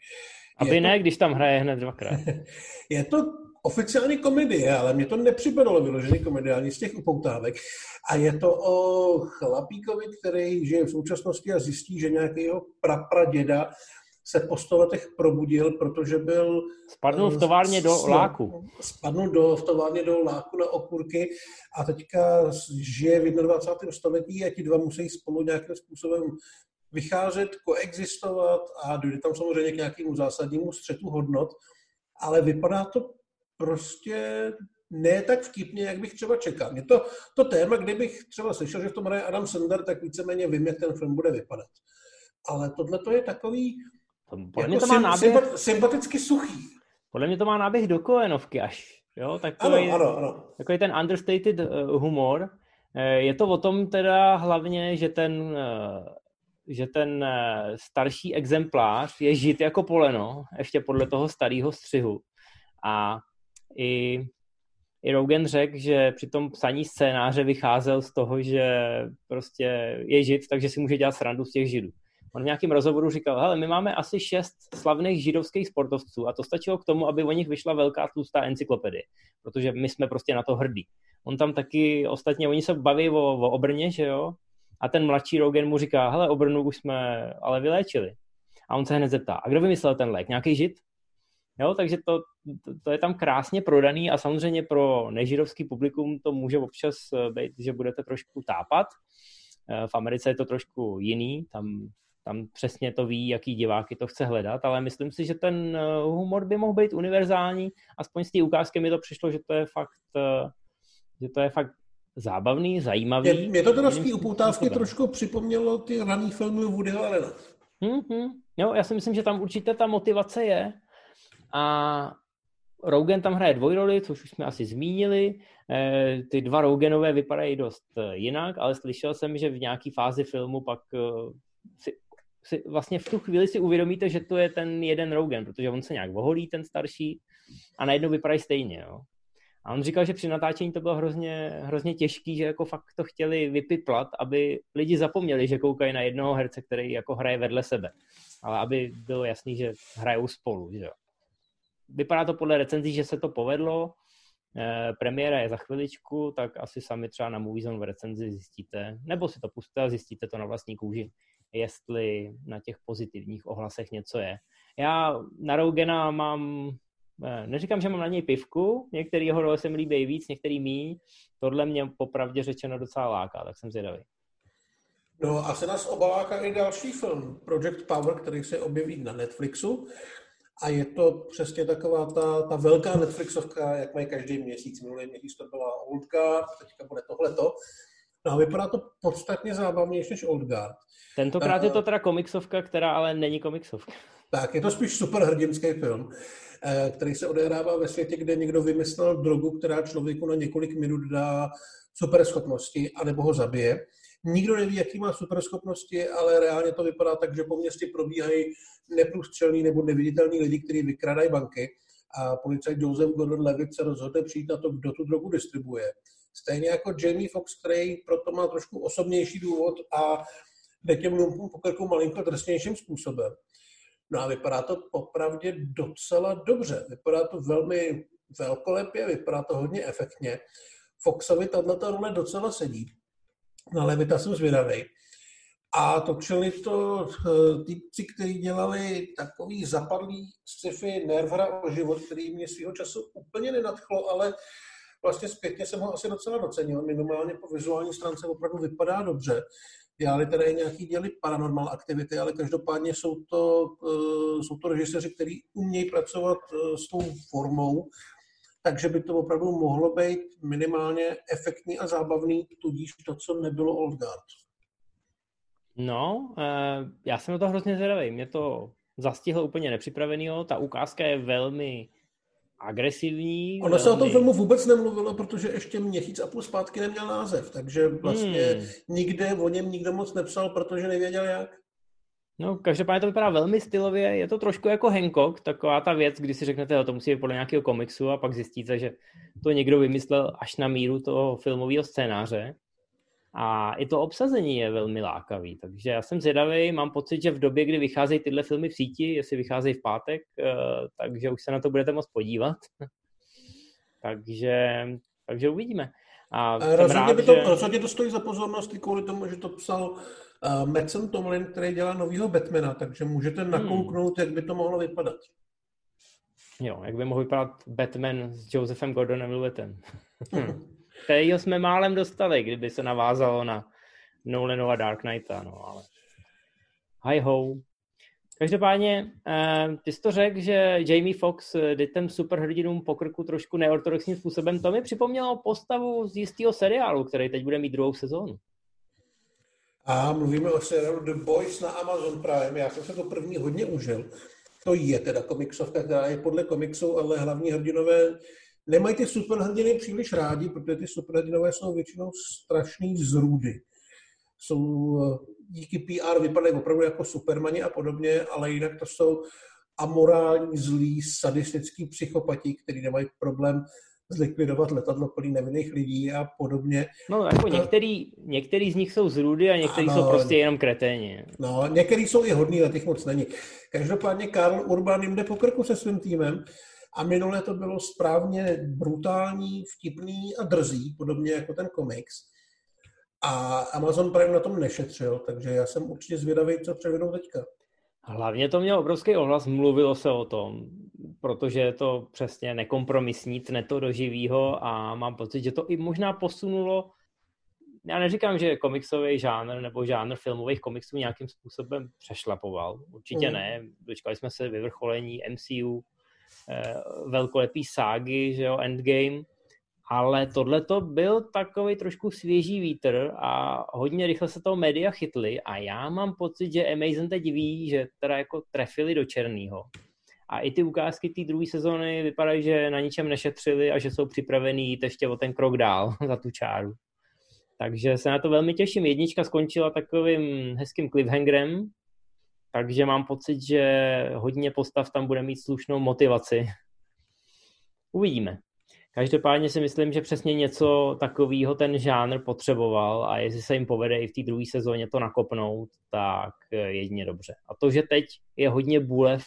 Aby je ne, to... když tam hraje hned dvakrát. je to oficiální komedie, ale mě to nepřipadalo vyložený komediální z těch upoutávek. A je to o chlapíkovi, který žije v současnosti a zjistí, že nějaký jeho prapraděda se po sto letech probudil, protože byl... Spadnul v továrně do láku. Spadnul do, v továrně do láku na okurky a teďka žije v 21. století a ti dva musí spolu nějakým způsobem vycházet, koexistovat a dojde tam samozřejmě k nějakému zásadnímu střetu hodnot, ale vypadá to prostě ne tak vtipně, jak bych třeba čekal. Je to, to téma, kdybych třeba slyšel, že v tom hraje Adam Sandler, tak víceméně vím, jak ten film bude vypadat. Ale tohle to je takový podle jako to má náběh, sympaticky suchý. Podle mě to má náběh do Koenovky až. Jo? Takový, ano, ano, ano. Takový ten understated uh, humor. Uh, je to o tom teda hlavně, že ten, uh, že ten starší exemplář je žít jako poleno, ještě podle toho starého střihu. A i i Rogan řekl, že při tom psaní scénáře vycházel z toho, že prostě je žid, takže si může dělat srandu z těch židů. On v nějakém rozhovoru říkal, hele, my máme asi šest slavných židovských sportovců a to stačilo k tomu, aby o nich vyšla velká tlustá encyklopedie, protože my jsme prostě na to hrdí. On tam taky, ostatně, oni se baví o, o obrně, že jo, a ten mladší Rogan mu říká, hele, obrnu už jsme ale vyléčili. A on se hned zeptá, a kdo vymyslel ten lék? Nějaký žid? Jo, takže to, to, to je tam krásně prodaný a samozřejmě pro nežidovský publikum to může občas eh, být, že budete trošku tápat. Eh, v Americe je to trošku jiný, tam, tam přesně to ví, jaký diváky to chce hledat, ale myslím si, že ten eh, humor by mohl být univerzální. Aspoň z té ukázky mi to přišlo, že to je fakt, že to je fakt zábavný, zajímavý. Mě, mě to teda z té upoutávky trošku připomnělo ty raný filmy Woody Allena. Mm-hmm. Jo, já si myslím, že tam určitě ta motivace je a Rogan tam hraje dvojroli, což už jsme asi zmínili. Eh, ty dva Roganové vypadají dost eh, jinak, ale slyšel jsem, že v nějaké fázi filmu pak eh, si, si, vlastně v tu chvíli si uvědomíte, že to je ten jeden Rogan, protože on se nějak voholí, ten starší, a najednou vypadají stejně. Jo. A on říkal, že při natáčení to bylo hrozně, hrozně těžký, že jako fakt to chtěli vypiplat, aby lidi zapomněli, že koukají na jednoho herce, který jako hraje vedle sebe. Ale aby bylo jasný, že hrajou spolu. Že jo vypadá to podle recenzí, že se to povedlo. Eh, premiéra je za chviličku, tak asi sami třeba na Moviezone v recenzi zjistíte, nebo si to pustíte a zjistíte to na vlastní kůži, jestli na těch pozitivních ohlasech něco je. Já na Rogena mám, eh, neříkám, že mám na něj pivku, některý jeho role se mi líbí víc, některý míň, tohle mě popravdě řečeno docela láká, tak jsem zvědavý. No, asi nás obaláká i další film, Project Power, který se objeví na Netflixu. A je to přesně taková ta, ta velká Netflixovka, jak mají každý měsíc. Minulý měsíc to byla Old Guard, teďka bude tohleto. No a vypadá to podstatně zábavnější než Old Guard. Tentokrát je to teda komiksovka, která ale není komiksovka. Tak, je to spíš superhrdinský film, eh, který se odehrává ve světě, kde někdo vymyslel drogu, která člověku na několik minut dá superschopnosti, anebo ho zabije. Nikdo neví, jaký má superschopnosti, ale reálně to vypadá tak, že po městě probíhají neprůstřelný nebo neviditelný lidi, kteří vykradají banky a policajt Joseph Gordon-Levitt se rozhodne přijít na to, kdo tu drogu distribuje. Stejně jako Jamie Foxx, který proto má trošku osobnější důvod a jde těm lumpům po krku malinko drsnějším způsobem. No a vypadá to popravdě docela dobře. Vypadá to velmi velkolepě, vypadá to hodně efektně. Foxovi tato role docela sedí. Na Levita jsem zvědavý. A točili to eh, týpci, kteří dělali takový zapadlý sci-fi nervhra o život, který mě svého času úplně nenadchlo, ale vlastně zpětně jsem ho asi docela docenil. Minimálně po vizuální stránce opravdu vypadá dobře. Dělali tady nějaký děli paranormal aktivity, ale každopádně jsou to, eh, jsou to režiséři, kteří umějí pracovat eh, s tou formou, takže by to opravdu mohlo být minimálně efektní a zábavný, tudíž to, co nebylo Old Guard. No, uh, já jsem na to hrozně zvědavý. Mě to zastihlo úplně nepřipravenýho. Ta ukázka je velmi agresivní. Ono velmi... se o tom filmu vůbec nemluvilo, protože ještě měsíc a půl zpátky neměl název, takže vlastně hmm. nikde o něm nikdo moc nepsal, protože nevěděl jak. No, každopádně to vypadá velmi stylově, je to trošku jako Hancock, taková ta věc, kdy si řeknete, to musí být podle nějakého komiksu a pak zjistíte, že to někdo vymyslel až na míru toho filmového scénáře. A i to obsazení je velmi lákavý, takže já jsem zvědavý, mám pocit, že v době, kdy vycházejí tyhle filmy v síti, jestli vycházejí v pátek, eh, takže už se na to budete moct podívat. takže, takže uvidíme. A, a rozhodně, rád, by to, že... rozhodně to stojí za pozornost i kvůli tomu, že to psal uh, Madsen Tomlin, který dělá novýho Batmana, takže můžete hmm. nakouknout, hmm. jak by to mohlo vypadat. Jo, jak by mohl vypadat Batman s Josephem Gordonem Levettem. Hmm. Kterýho jsme málem dostali, kdyby se navázalo na Nolanova Dark Knighta, no ale hi ho. Každopádně, uh, ty jsi to řekl, že Jamie Fox jde ten superhrdinům po krku trošku neortodoxním způsobem. To mi připomnělo postavu z jistého seriálu, který teď bude mít druhou sezónu. A mluvíme o seriálu The Boys na Amazon Prime. Já jsem se to první hodně užil. To je teda komiksovka, která je podle komiksu, ale hlavní hrdinové nemají ty superhrdiny příliš rádi, protože ty superhrdinové jsou většinou strašný zrůdy. Jsou díky PR vypadají opravdu jako supermani a podobně, ale jinak to jsou amorální, zlí, sadistický psychopati, kteří nemají problém zlikvidovat letadlo plný nevinných lidí a podobně. No, jako některý, některý z nich jsou zrůdy a některý ano, jsou prostě jenom kreténi. No, některý jsou i hodný, a těch moc není. Každopádně Karl Urban jim jde po krku se svým týmem a minule to bylo správně brutální, vtipný a drzý, podobně jako ten komiks. A Amazon Prime na tom nešetřil, takže já jsem určitě zvědavý, co převedou teďka. Hlavně to mělo obrovský ohlas, mluvilo se o tom, protože je to přesně nekompromisní, tne to do živýho a mám pocit, že to i možná posunulo já neříkám, že komiksový žánr nebo žánr filmových komiksů nějakým způsobem přešlapoval. Určitě mm. ne. Dočkali jsme se vyvrcholení MCU, velkolepý ságy, že jo, Endgame, ale tohle to byl takový trošku svěží vítr a hodně rychle se toho média chytli a já mám pocit, že Amazon teď ví, že teda jako trefili do černého. A i ty ukázky té druhé sezóny vypadají, že na ničem nešetřili a že jsou připravený jít ještě o ten krok dál za tu čáru. Takže se na to velmi těším. Jednička skončila takovým hezkým cliffhangerem, takže mám pocit, že hodně postav tam bude mít slušnou motivaci. Uvidíme. Každopádně si myslím, že přesně něco takového ten žánr potřeboval a jestli se jim povede i v té druhé sezóně to nakopnout, tak jedině dobře. A to, že teď je hodně bůlev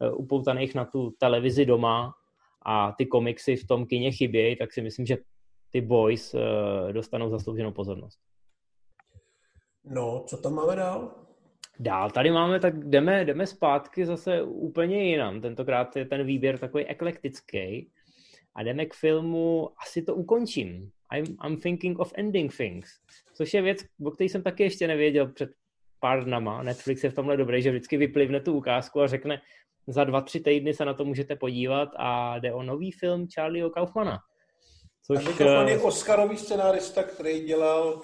eh, upoutaných na tu televizi doma a ty komiksy v tom kině chybějí, tak si myslím, že ty boys eh, dostanou zaslouženou pozornost. No, co tam máme dál? Dál tady máme, tak jdeme, jdeme zpátky zase úplně jinam. Tentokrát je ten výběr takový eklektický a jdeme k filmu Asi to ukončím. I'm, I'm thinking of ending things. Což je věc, o které jsem taky ještě nevěděl před pár dnama. Netflix je v tomhle dobrý, že vždycky vyplivne tu ukázku a řekne, za dva, tři týdny se na to můžete podívat a jde o nový film Charlieho Kaufmana. Což... Kaufman je Oscarový scenárista, který dělal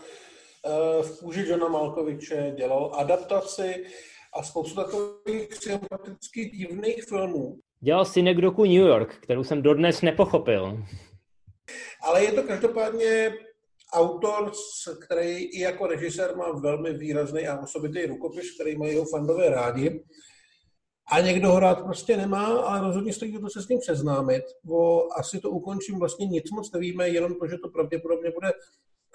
v kůži Johna Malkoviče, dělal adaptaci a spoustu takových sympatických divných filmů. Dělal Synekdoku New York, kterou jsem dodnes nepochopil. Ale je to každopádně autor, který i jako režisér má velmi výrazný a osobitý rukopis, který mají jeho fandové rádi. A někdo ho rád prostě nemá, ale rozhodně stojí to se s ním seznámit. O, asi to ukončím, vlastně nic moc nevíme, jenom to, že to pravděpodobně bude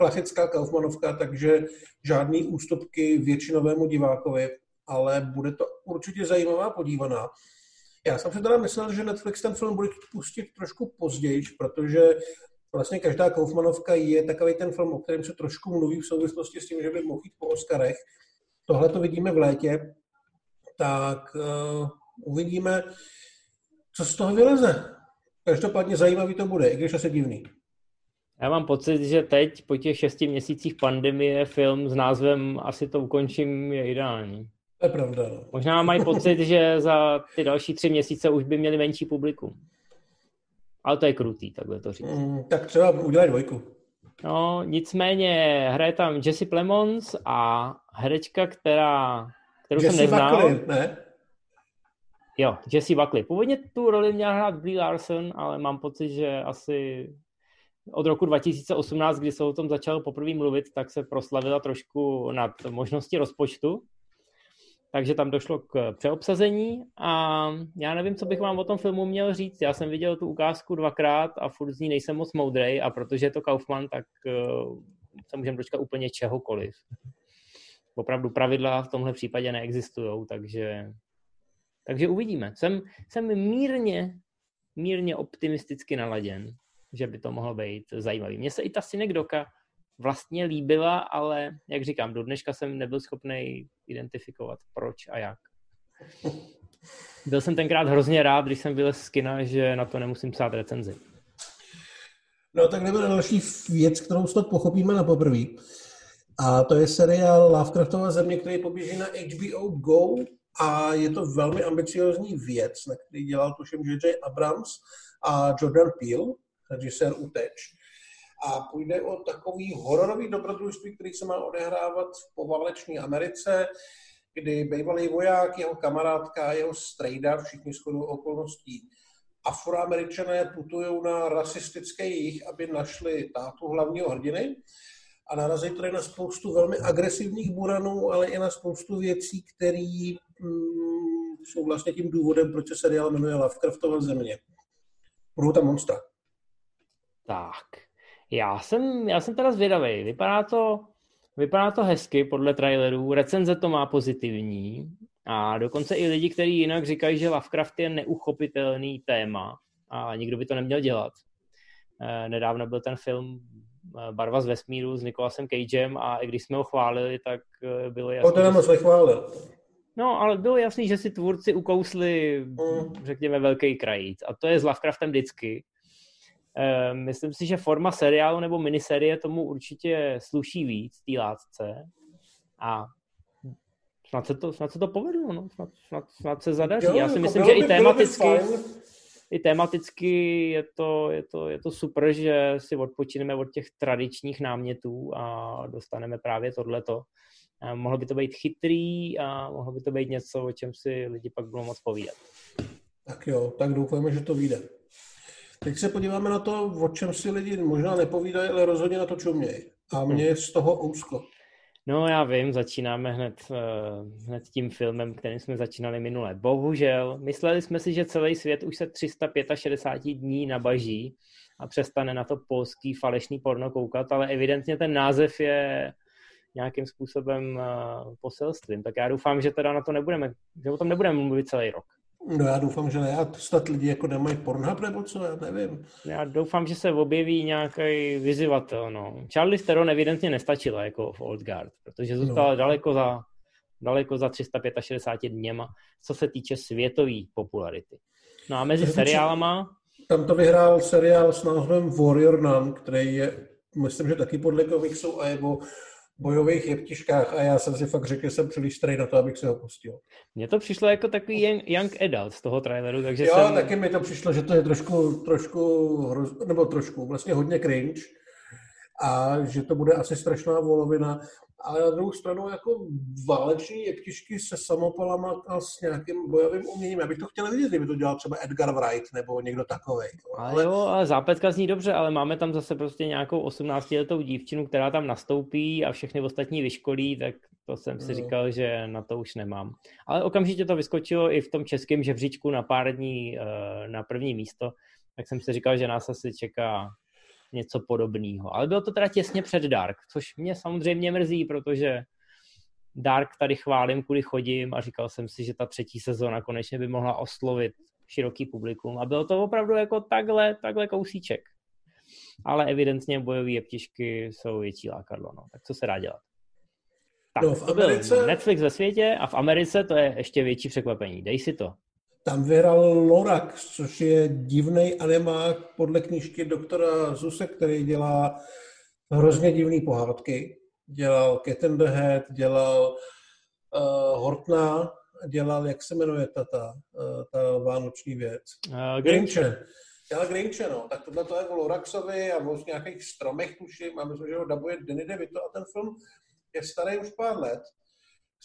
klasická Kaufmanovka, takže žádný ústupky většinovému divákovi, ale bude to určitě zajímavá podívaná. Já jsem si teda myslel, že Netflix ten film bude pustit trošku později, protože vlastně každá Kaufmanovka je takový ten film, o kterém se trošku mluví v souvislosti s tím, že by mohl jít po Oscarech. Tohle to vidíme v létě, tak uh, uvidíme, co z toho vyleze. Každopádně zajímavý to bude, i když asi divný. Já mám pocit, že teď po těch šesti měsících pandemie film s názvem Asi to ukončím je ideální. To je pravda. No. Možná mají pocit, že za ty další tři měsíce už by měli menší publikum. Ale to je krutý, takhle to říct. Mm, tak třeba udělají dvojku. No, nicméně hraje tam Jesse Plemons a herečka, která, kterou Jessie jsem neznal. Buckley, ne? Jo, Jesse Buckley. Původně tu roli měla hrát Brie Larson, ale mám pocit, že asi od roku 2018, kdy se o tom začal poprvé mluvit, tak se proslavila trošku nad možnosti rozpočtu takže tam došlo k přeobsazení a já nevím, co bych vám o tom filmu měl říct. Já jsem viděl tu ukázku dvakrát a furt z ní nejsem moc moudrej a protože je to Kaufman, tak uh, se můžeme dočkat úplně čehokoliv. Opravdu pravidla v tomhle případě neexistují, takže, takže uvidíme. Jsem, jsem mírně, mírně optimisticky naladěn. Že by to mohlo být zajímavý. Mně se i ta synekdoka vlastně líbila, ale jak říkám, do dneška jsem nebyl schopný identifikovat proč a jak. Byl jsem tenkrát hrozně rád, když jsem byl z kina, že na to nemusím psát recenzi. No tak nebude další věc, kterou snad pochopíme na poprvé. A to je seriál Lovecraftova země, který poběží na HBO Go a je to velmi ambiciozní věc, na který dělal tuším J.J. Abrams a Jordan Peele, režisér Uteč. A půjde o takový hororový dobrodružství, který se má odehrávat v poválečné Americe, kdy bývalý voják, jeho kamarádka, jeho strejda, všichni shodou okolností, afroameričané putují na rasistické jich, aby našli tátu hlavního hrdiny a narazí tady na spoustu velmi agresivních buranů, ale i na spoustu věcí, které mm, jsou vlastně tím důvodem, proč se seriál jmenuje Lovecraftova země. Budou tam monstra. Tak, já jsem, já jsem teda zvědavý. Vypadá to, vypadá to hezky podle trailerů, recenze to má pozitivní a dokonce i lidi, kteří jinak říkají, že Lovecraft je neuchopitelný téma a nikdo by to neměl dělat. Eh, nedávno byl ten film eh, Barva z vesmíru s Nikolasem Cagem a i když jsme ho chválili, tak eh, bylo jasné. O to moc chválil. No, ale bylo jasný, že si tvůrci ukousli, mm. řekněme, velký krajíc. A to je s Lovecraftem vždycky. E, myslím si, že forma seriálu nebo miniserie tomu určitě sluší víc, té látce. A snad se to, snad se to povedlo, no. snad, snad, snad se zadaří. Jo, Já si jako myslím, že by, i tematicky, i tematicky je to, je, to, je to super, že si odpočineme od těch tradičních námětů a dostaneme právě tohleto. A mohlo by to být chytrý a mohlo by to být něco, o čem si lidi pak budou moc povídat. Tak jo, tak doufáme, že to vyjde. Teď se podíváme na to, o čem si lidi možná nepovídají, ale rozhodně na to čumějí. A mě je z toho úzko. No já vím, začínáme hned, uh, hned tím filmem, kterým jsme začínali minule. Bohužel, mysleli jsme si, že celý svět už se 365 dní nabaží a přestane na to polský falešný porno koukat, ale evidentně ten název je nějakým způsobem uh, poselstvím. Tak já doufám, že teda na to nebudeme, že o tom nebudeme mluvit celý rok. No já doufám, že ne. Já snad lidi jako nemají Pornhub nebo co, já nevím. Já doufám, že se objeví nějaký vyzývatel, no. Charlie Theron evidentně nestačila jako v Old Guard, protože zůstala no. daleko za daleko za 365 dněma, co se týče světové popularity. No a mezi seriálama... Tam to vyhrál seriál s názvem Warrior Nun, který je, myslím, že taky podle komiksů a je o bojových jeptiškách a já jsem si fakt řekl, že jsem příliš starý na to, abych se ho pustil. Mně to přišlo jako takový young adult z toho traileru, takže jo, jsem... taky mi to přišlo, že to je trošku, trošku, nebo trošku, vlastně hodně cringe a že to bude asi strašná volovina, ale na druhou stranu jako váleční jeptišky se samopalama a s nějakým bojovým uměním. Já bych to chtěl vidět, kdyby to dělal třeba Edgar Wright nebo někdo takový. Ale jo, ale zápetka zní dobře, ale máme tam zase prostě nějakou 18-letou dívčinu, která tam nastoupí a všechny ostatní vyškolí, tak to jsem si no. říkal, že na to už nemám. Ale okamžitě to vyskočilo i v tom českém žebříčku na pár dní eh, na první místo, tak jsem si říkal, že nás asi čeká něco podobného. Ale bylo to teda těsně před Dark, což mě samozřejmě mrzí, protože Dark tady chválím, kudy chodím a říkal jsem si, že ta třetí sezóna konečně by mohla oslovit široký publikum a bylo to opravdu jako takhle, takhle kousíček. Ale evidentně bojové jeptišky jsou větší lákadlo, no. tak co se dá dělat? Tak, no, v to Americe... byl Netflix ve světě a v Americe to je ještě větší překvapení. Dej si to. Tam vyhrál Lorax, což je divný animák podle knížky doktora Zuse, který dělá hrozně divný pohádky. Dělal Cat and the Head, dělal uh, Hortna, dělal, jak se jmenuje ta, ta, uh, ta vánoční věc? Uh, Grinche. Dělal Grinche, no. Tak tohle to je o Loraxovi a o nějakých stromech tuším a myslím, že ho dabuje Danny DeVito a ten film je starý už pár let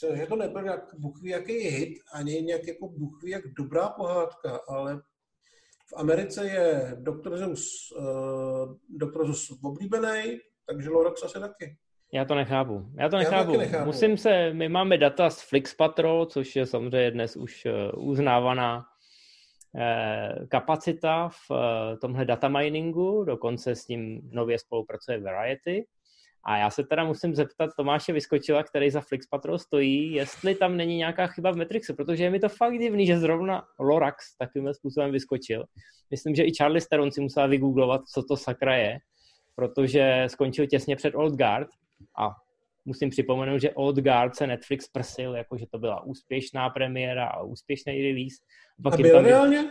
že to nebyl nějak buchví jaký hit, ani nějak jako buchví jak dobrá pohádka, ale v Americe je Dr. Zeus, uh, Dr. Zeus oblíbený, takže Lorax asi taky. Já to nechápu. Já to nechápu. Já nechápu. Musím se, my máme data z Flix Patrol, což je samozřejmě dnes už eh, uznávaná eh, kapacita v tomhle data miningu, dokonce s ním nově spolupracuje Variety. A já se teda musím zeptat Tomáše Vyskočila, který za Flix Patrol stojí, jestli tam není nějaká chyba v Matrixu, protože je mi to fakt divný, že zrovna Lorax takovým způsobem vyskočil. Myslím, že i Charlie Steron si musela vygooglovat, co to sakra je, protože skončil těsně před Old Guard a musím připomenout, že Old Guard se Netflix prsil, jakože to byla úspěšná premiéra a úspěšný release. Pak a byl tam... reálně?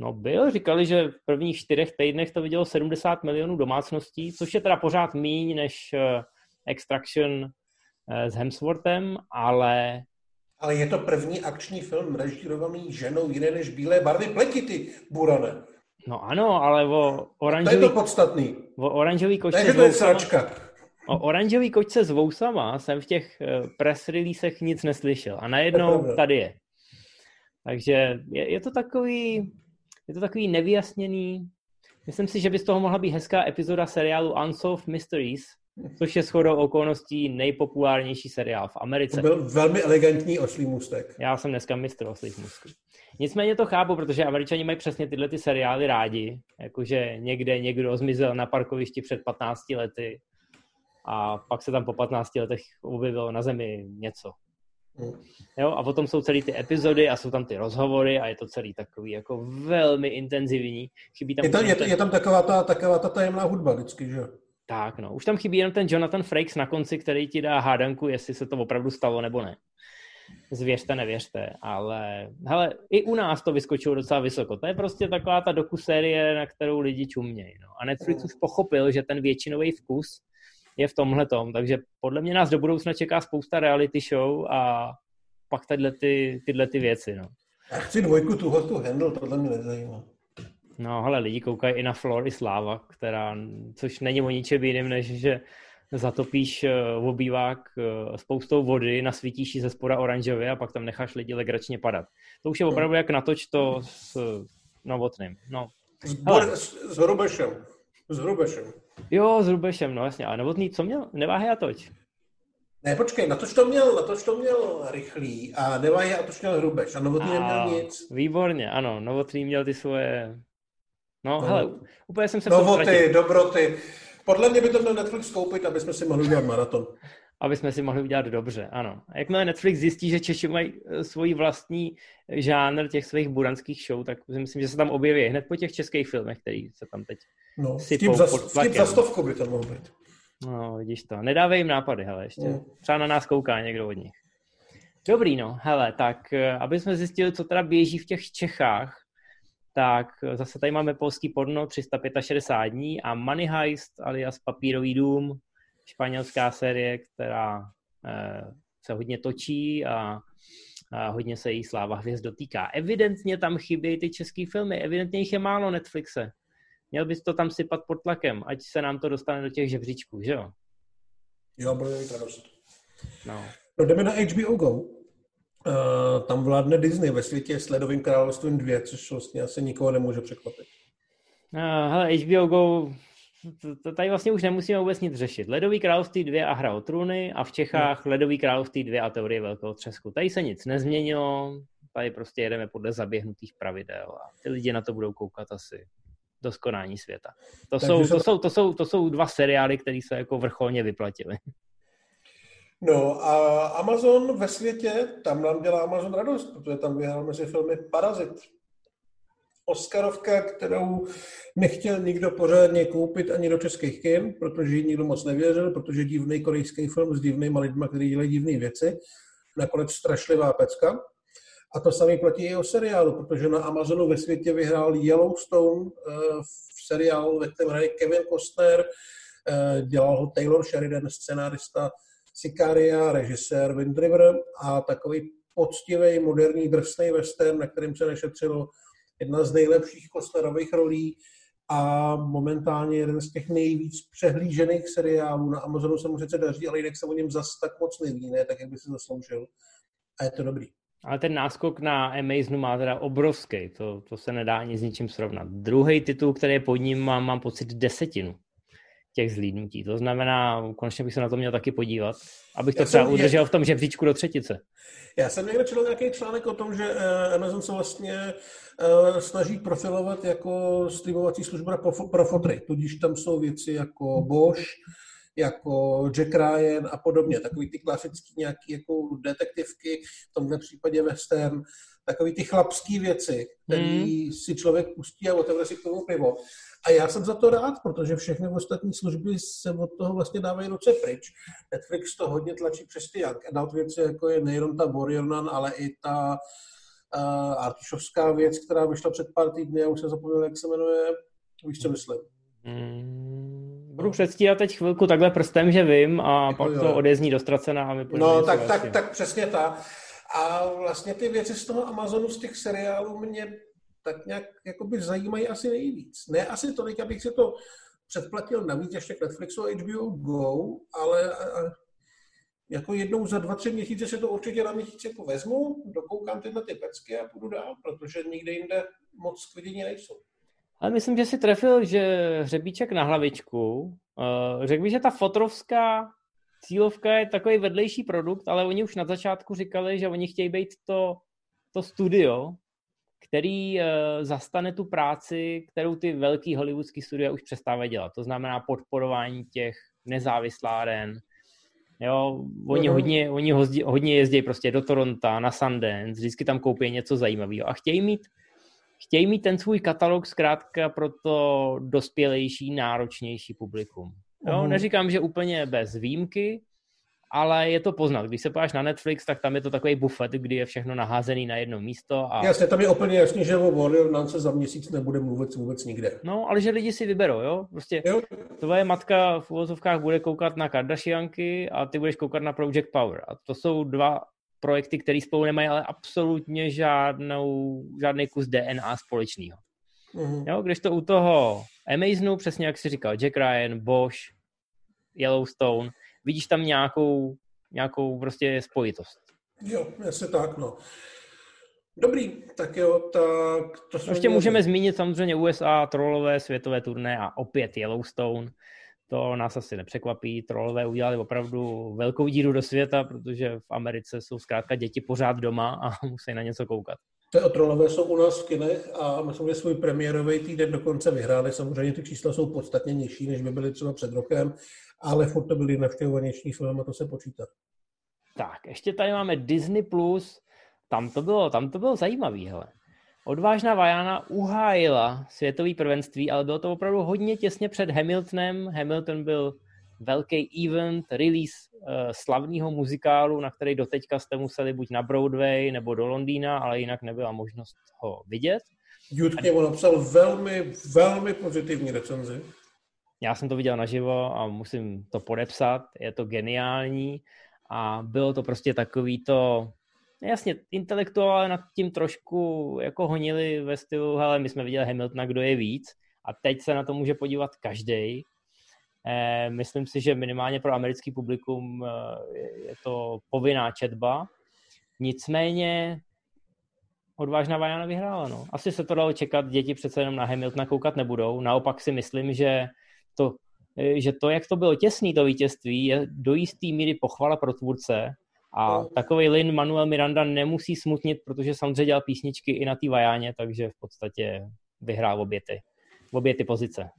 No byl, říkali, že v prvních čtyřech týdnech to vidělo 70 milionů domácností, což je teda pořád míň než uh, Extraction uh, s Hemsworthem, ale... Ale je to první akční film režírovaný ženou jiné než bílé barvy pleti, ty burane. No ano, ale o oranžový... To je to podstatný. O oranžový kočce Takže to je sračka. O oranžový kočce s vousama jsem v těch eh, press releasech nic neslyšel. A najednou tady je. Takže je, je to takový, je to takový nevyjasněný. Myslím si, že by z toho mohla být hezká epizoda seriálu Unsolved Mysteries, což je shodou okolností nejpopulárnější seriál v Americe. To byl velmi elegantní oslý můstek. Já jsem dneska mistr oslých můstků. Nicméně to chápu, protože američani mají přesně tyhle ty seriály rádi, jakože někde někdo zmizel na parkovišti před 15 lety a pak se tam po 15 letech objevilo na zemi něco. Jo, a potom jsou celý ty epizody a jsou tam ty rozhovory a je to celý takový jako velmi intenzivní. Chybí tam je, to, je, ten... je tam taková ta, taková ta tajemná hudba vždycky, že Tak, no. Už tam chybí jenom ten Jonathan Frakes na konci, který ti dá hádanku, jestli se to opravdu stalo nebo ne. Zvěřte, nevěřte, ale hele, i u nás to vyskočilo docela vysoko. To je prostě taková ta dokusérie, na kterou lidi čumějí. No. A Netflix už pochopil, že ten většinový vkus je v tomhle tom. Takže podle mě nás do budoucna čeká spousta reality show a pak tyhle, ty, tyhle ty věci. No. Já chci dvojku tuhle tu handle, tohle mě nezajímá. No, hele, lidi koukají i na Floor i Sláva, která, což není o ničem jiným, než že zatopíš v eh, obývák eh, spoustou vody, nasvítíš ji ze spoda oranžově a pak tam necháš lidi legračně padat. To už je opravdu jak natoč to s novotným. No. S, s Hrubešem. S Hrubešem. Jo, s Rubešem, no jasně. A Novotný co měl? Neváhy a toč. Ne, počkej, na tož to měl, na tož to měl rychlý a neváhy a tož měl Hrubeš a Novotný a, neměl nic. Výborně, ano, Novotný měl ty svoje... No, no. hele, úplně jsem se Novoty, dobroty. Podle mě by to měl Netflix koupit, aby jsme si mohli udělat maraton. Aby jsme si mohli udělat dobře, ano. A jakmile Netflix zjistí, že Češi mají eh, svůj vlastní žánr těch svých buranských show, tak si myslím, že se tam objeví hned po těch českých filmech, který se tam teď No, vtip za, vtip za stovku by to mohl být. No, vidíš to. Nedávej jim nápady, hele, ještě. Mm. Třeba na nás kouká někdo od nich. Dobrý, no, hele, tak eh, aby jsme zjistili, co teda běží v těch Čechách, tak eh, zase tady máme polský porno 365 dní a Money Heist alias Papírový dům, španělská série, která eh, se hodně točí a, a hodně se jí sláva hvězd dotýká. Evidentně tam chybějí ty české filmy, evidentně jich je málo Netflixe. Měl bys to tam sypat pod tlakem, ať se nám to dostane do těch žebříčků, že jo? Jo, bude mít radost. No. no jdeme na HBO Go. Uh, tam vládne Disney ve světě s Ledovým královstvím 2, což vlastně asi nikoho nemůže překvapit. Uh, hele, HBO Go, to, to tady vlastně už nemusíme vůbec nic řešit. Ledový království 2 a hra o trůny a v Čechách no. Ledový království 2 a teorie velkého třesku. Tady se nic nezměnilo, tady prostě jedeme podle zaběhnutých pravidel a ty lidi na to budou koukat asi do skonání světa. To jsou, to, jsou, to, jsou, to jsou dva seriály, které se jako vrcholně vyplatily. No a Amazon ve světě, tam nám dělá Amazon radost, protože tam vyhrál mezi filmy Parazit. Oscarovka, kterou nechtěl nikdo pořádně koupit ani do českých kin, protože jí nikdo moc nevěřil, protože divný korejský film s divnýma lidma, kteří dělají divné věci. Nakonec strašlivá pecka. A to samé platí i o seriálu, protože na Amazonu ve světě vyhrál Yellowstone eh, v seriálu, ve kterém hraje Kevin Costner, eh, dělal ho Taylor Sheridan, scenárista Sicaria, režisér Wind River a takový poctivý, moderní, drsný western, na kterým se nešetřilo jedna z nejlepších Costnerových rolí a momentálně jeden z těch nejvíc přehlížených seriálů. Na Amazonu se mu sice daří, ale jinak se o něm zas tak moc neví, ne tak, jak by se zasloužil. A je to dobrý. Ale ten náskok na Amazonu má teda obrovský, to, to se nedá ani s ničím srovnat. Druhý titul, který je pod ním, mám, mám pocit desetinu těch zlídnutí. To znamená, konečně bych se na to měl taky podívat, abych to Já třeba jsem, udržel v tom žebříčku do třetice. Já jsem někde četl nějaký článek o tom, že eh, Amazon se vlastně uh, snaží profilovat jako streamovací služba pro, pro fotry. Tudíž tam jsou věci jako Bosch, jako Jack Ryan a podobně. Takový ty klasický nějaký jako detektivky, v tomhle případě western, takový ty chlapský věci, který mm. si člověk pustí a otevře si k tomu pivo. A já jsem za to rád, protože všechny ostatní služby se od toho vlastně dávají ruce pryč. Netflix to hodně tlačí přes ty young adult věci, jako je nejenom ta Warrior Nun, ale i ta uh, artišovská věc, která vyšla před pár týdny, já už jsem zapomněl, jak se jmenuje. Víš, co myslím? Mm, budu předstírat teď chvilku takhle prstem, že vím a jako pak jo. to odezní dostracená a my No, tak, tak, tak přesně ta. A vlastně ty věci z toho Amazonu, z těch seriálů mě tak nějak jakoby zajímají asi nejvíc. Ne asi tolik, abych si to předplatil navíc ještě k Netflixu a HBO Go, ale jako jednou za dva, tři měsíce se to určitě na měsíc jako vezmu, dokoukám tyhle ty pecky a půjdu dál, protože nikde jinde moc k vidění nejsou. Ale myslím, že si trefil, že hřebíček na hlavičku. Uh, řekl bych, že ta fotrovská cílovka je takový vedlejší produkt, ale oni už na začátku říkali, že oni chtějí být to, to studio, který uh, zastane tu práci, kterou ty velký hollywoodský studia už přestávají dělat. To znamená podporování těch nezávisláren. Jo, oni, uh-huh. hodně, oni hodně, hodně jezdí prostě do Toronto, na Sundance, vždycky tam koupí něco zajímavého a chtějí mít chtějí mít ten svůj katalog zkrátka pro to dospělejší, náročnější publikum. Jo, uh-huh. Neříkám, že úplně bez výjimky, ale je to poznat. Když se podíváš na Netflix, tak tam je to takový bufet, kdy je všechno naházený na jedno místo. A... Jasně, tam je úplně jasný, že o Warrior za měsíc nebude mluvit vůbec nikde. No, ale že lidi si vyberou, jo? Prostě jo. tvoje matka v uvozovkách bude koukat na Kardashianky a ty budeš koukat na Project Power. A to jsou dva projekty, které spolu nemají ale absolutně žádnou, žádný kus DNA společného. Mm-hmm. Jo, když to u toho Amazonu, přesně jak si říkal, Jack Ryan, Bosch, Yellowstone, vidíš tam nějakou, nějakou prostě spojitost. Jo, jestli tak, no. Dobrý, tak jo, tak to Ještě můžeme zmínit samozřejmě USA, trolové světové turné a opět Yellowstone. To nás asi nepřekvapí. Trolové udělali opravdu velkou díru do světa, protože v Americe jsou zkrátka děti pořád doma a musí na něco koukat. Ty trolové jsou u nás v kinech a myslím, že svůj premiérový týden dokonce vyhráli. Samozřejmě ty čísla jsou podstatně nižší, než by byly třeba před rokem, ale furt to byly navštěvovanější film a to se počítá. Tak, ještě tady máme Disney+, Plus. tam to bylo, tam to bylo zajímavý, hele. Odvážná Vajana uhájila světový prvenství, ale bylo to opravdu hodně těsně před Hamiltonem. Hamilton byl velký event, release uh, slavného muzikálu, na který doteďka jste museli buď na Broadway nebo do Londýna, ale jinak nebyla možnost ho vidět. Jude k němu napsal velmi, velmi pozitivní recenzi. Já jsem to viděl naživo a musím to podepsat, je to geniální a bylo to prostě takový to, jasně, intelektuálně nad tím trošku jako honili ve stylu, hele, my jsme viděli Hamiltona, kdo je víc a teď se na to může podívat každý. Eh, myslím si, že minimálně pro americký publikum eh, je to povinná četba. Nicméně odvážná Vajana vyhrála. No. Asi se to dalo čekat, děti přece jenom na Hamiltona koukat nebudou. Naopak si myslím, že to, eh, že to, jak to bylo těsný, to vítězství, je do jistý míry pochvala pro tvůrce, a no. takový Lin Manuel Miranda nemusí smutnit, protože samozřejmě dělal písničky i na té vajáně, takže v podstatě vyhrál obě ty, obě ty pozice.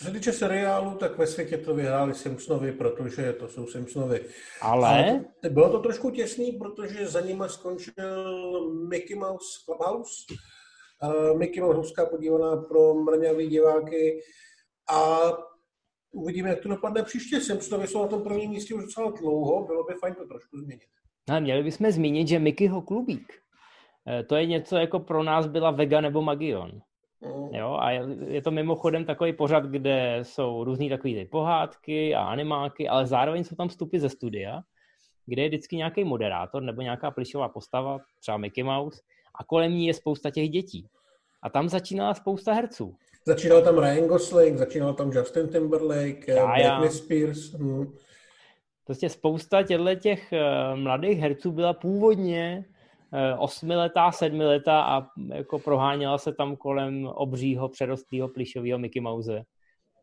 Co se týče seriálu, tak ve světě to vyhráli Simpsonovi, protože to jsou Simpsonovi. Ale... Ale bylo to trošku těsný, protože za nima skončil Mickey Mouse Clubhouse. Uh, Mickey Mouse huská podívaná pro mrňavý diváky a uvidíme, jak to dopadne příště. Simpsonovi jsou na tom prvním místě už docela dlouho, bylo by fajn to trošku změnit. No, měli bychom zmínit, že Mickeyho klubík, eh, to je něco jako pro nás byla Vega nebo Magion. Mm. Jo, a je to mimochodem takový pořad, kde jsou různý takový ty pohádky a animáky, ale zároveň jsou tam vstupy ze studia, kde je vždycky nějaký moderátor nebo nějaká plišová postava, třeba Mickey Mouse, a kolem ní je spousta těch dětí. A tam začínala spousta herců. Začínal tam Ryan Gosling, začínal tam Justin Timberlake, já, Britney Spears. Hmm. Prostě spousta těchto těch uh, mladých herců byla původně osmiletá, sedmiletá a jako proháněla se tam kolem obřího, přerostlého plišového Mickey Mouse.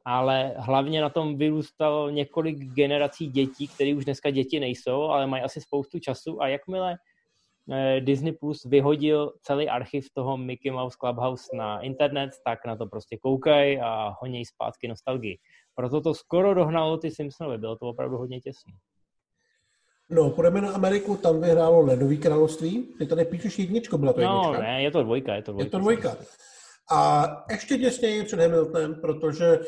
Ale hlavně na tom vyrůstalo několik generací dětí, které už dneska děti nejsou, ale mají asi spoustu času a jakmile eh, Disney Plus vyhodil celý archiv toho Mickey Mouse Clubhouse na internet, tak na to prostě koukají a honějí zpátky nostalgii. Proto to skoro dohnalo ty Simpsonovi, bylo to opravdu hodně těsné. No, půjdeme na Ameriku, tam vyhrálo Ledový království. Ty tady píšeš jedničko, byla to no, jednička? ne, je to dvojka, je to dvojka. Je to dvojka. A ještě těsněji před Hamiltonem, protože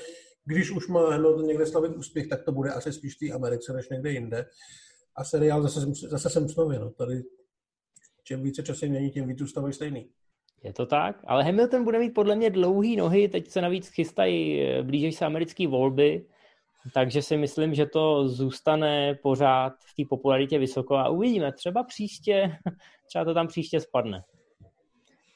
když už má Hamilton někde slavit úspěch, tak to bude asi spíš v té Americe než někde jinde. A seriál zase, zase jsem snově, no. Tady čím více času mění, tím víc zůstávají stejný. Je to tak, ale Hamilton bude mít podle mě dlouhý nohy, teď se navíc chystají, eh, blíží se americké volby, takže si myslím, že to zůstane pořád v té popularitě vysoko a uvidíme, třeba příště, třeba to tam příště spadne.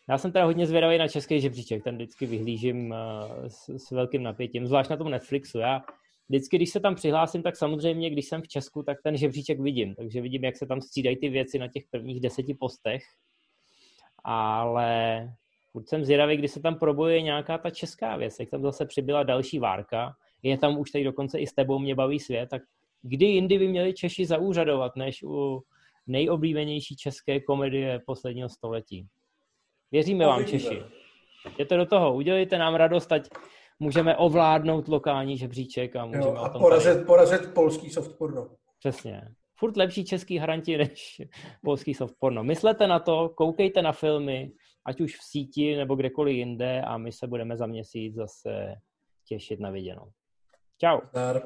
Já jsem teda hodně zvědavý na český žebříček, ten vždycky vyhlížím eh, s, s velkým napětím, zvlášť na tom Netflixu. Já vždycky, když se tam přihlásím, tak samozřejmě, když jsem v Česku, tak ten žebříček vidím, takže vidím, jak se tam střídají ty věci na těch prvních deseti postech, ale furt jsem zvědavý, kdy se tam probojuje nějaká ta česká věc, jak tam zase přibyla další várka, je tam už tady dokonce i s tebou mě baví svět, tak kdy jindy by měli Češi zaúřadovat, než u nejoblíbenější české komedie posledního století. Věříme vám, Češi. Jděte do toho, udělejte nám radost, ať můžeme ovládnout lokální žebříček a můžeme jo, a porazit, tady... porazit polský softporno. Přesně. Furt lepší český hranti než polský softporno. Myslete na to, koukejte na filmy, ať už v síti nebo kdekoliv jinde a my se budeme za měsíc zase těšit na viděnou. Čau. Dar.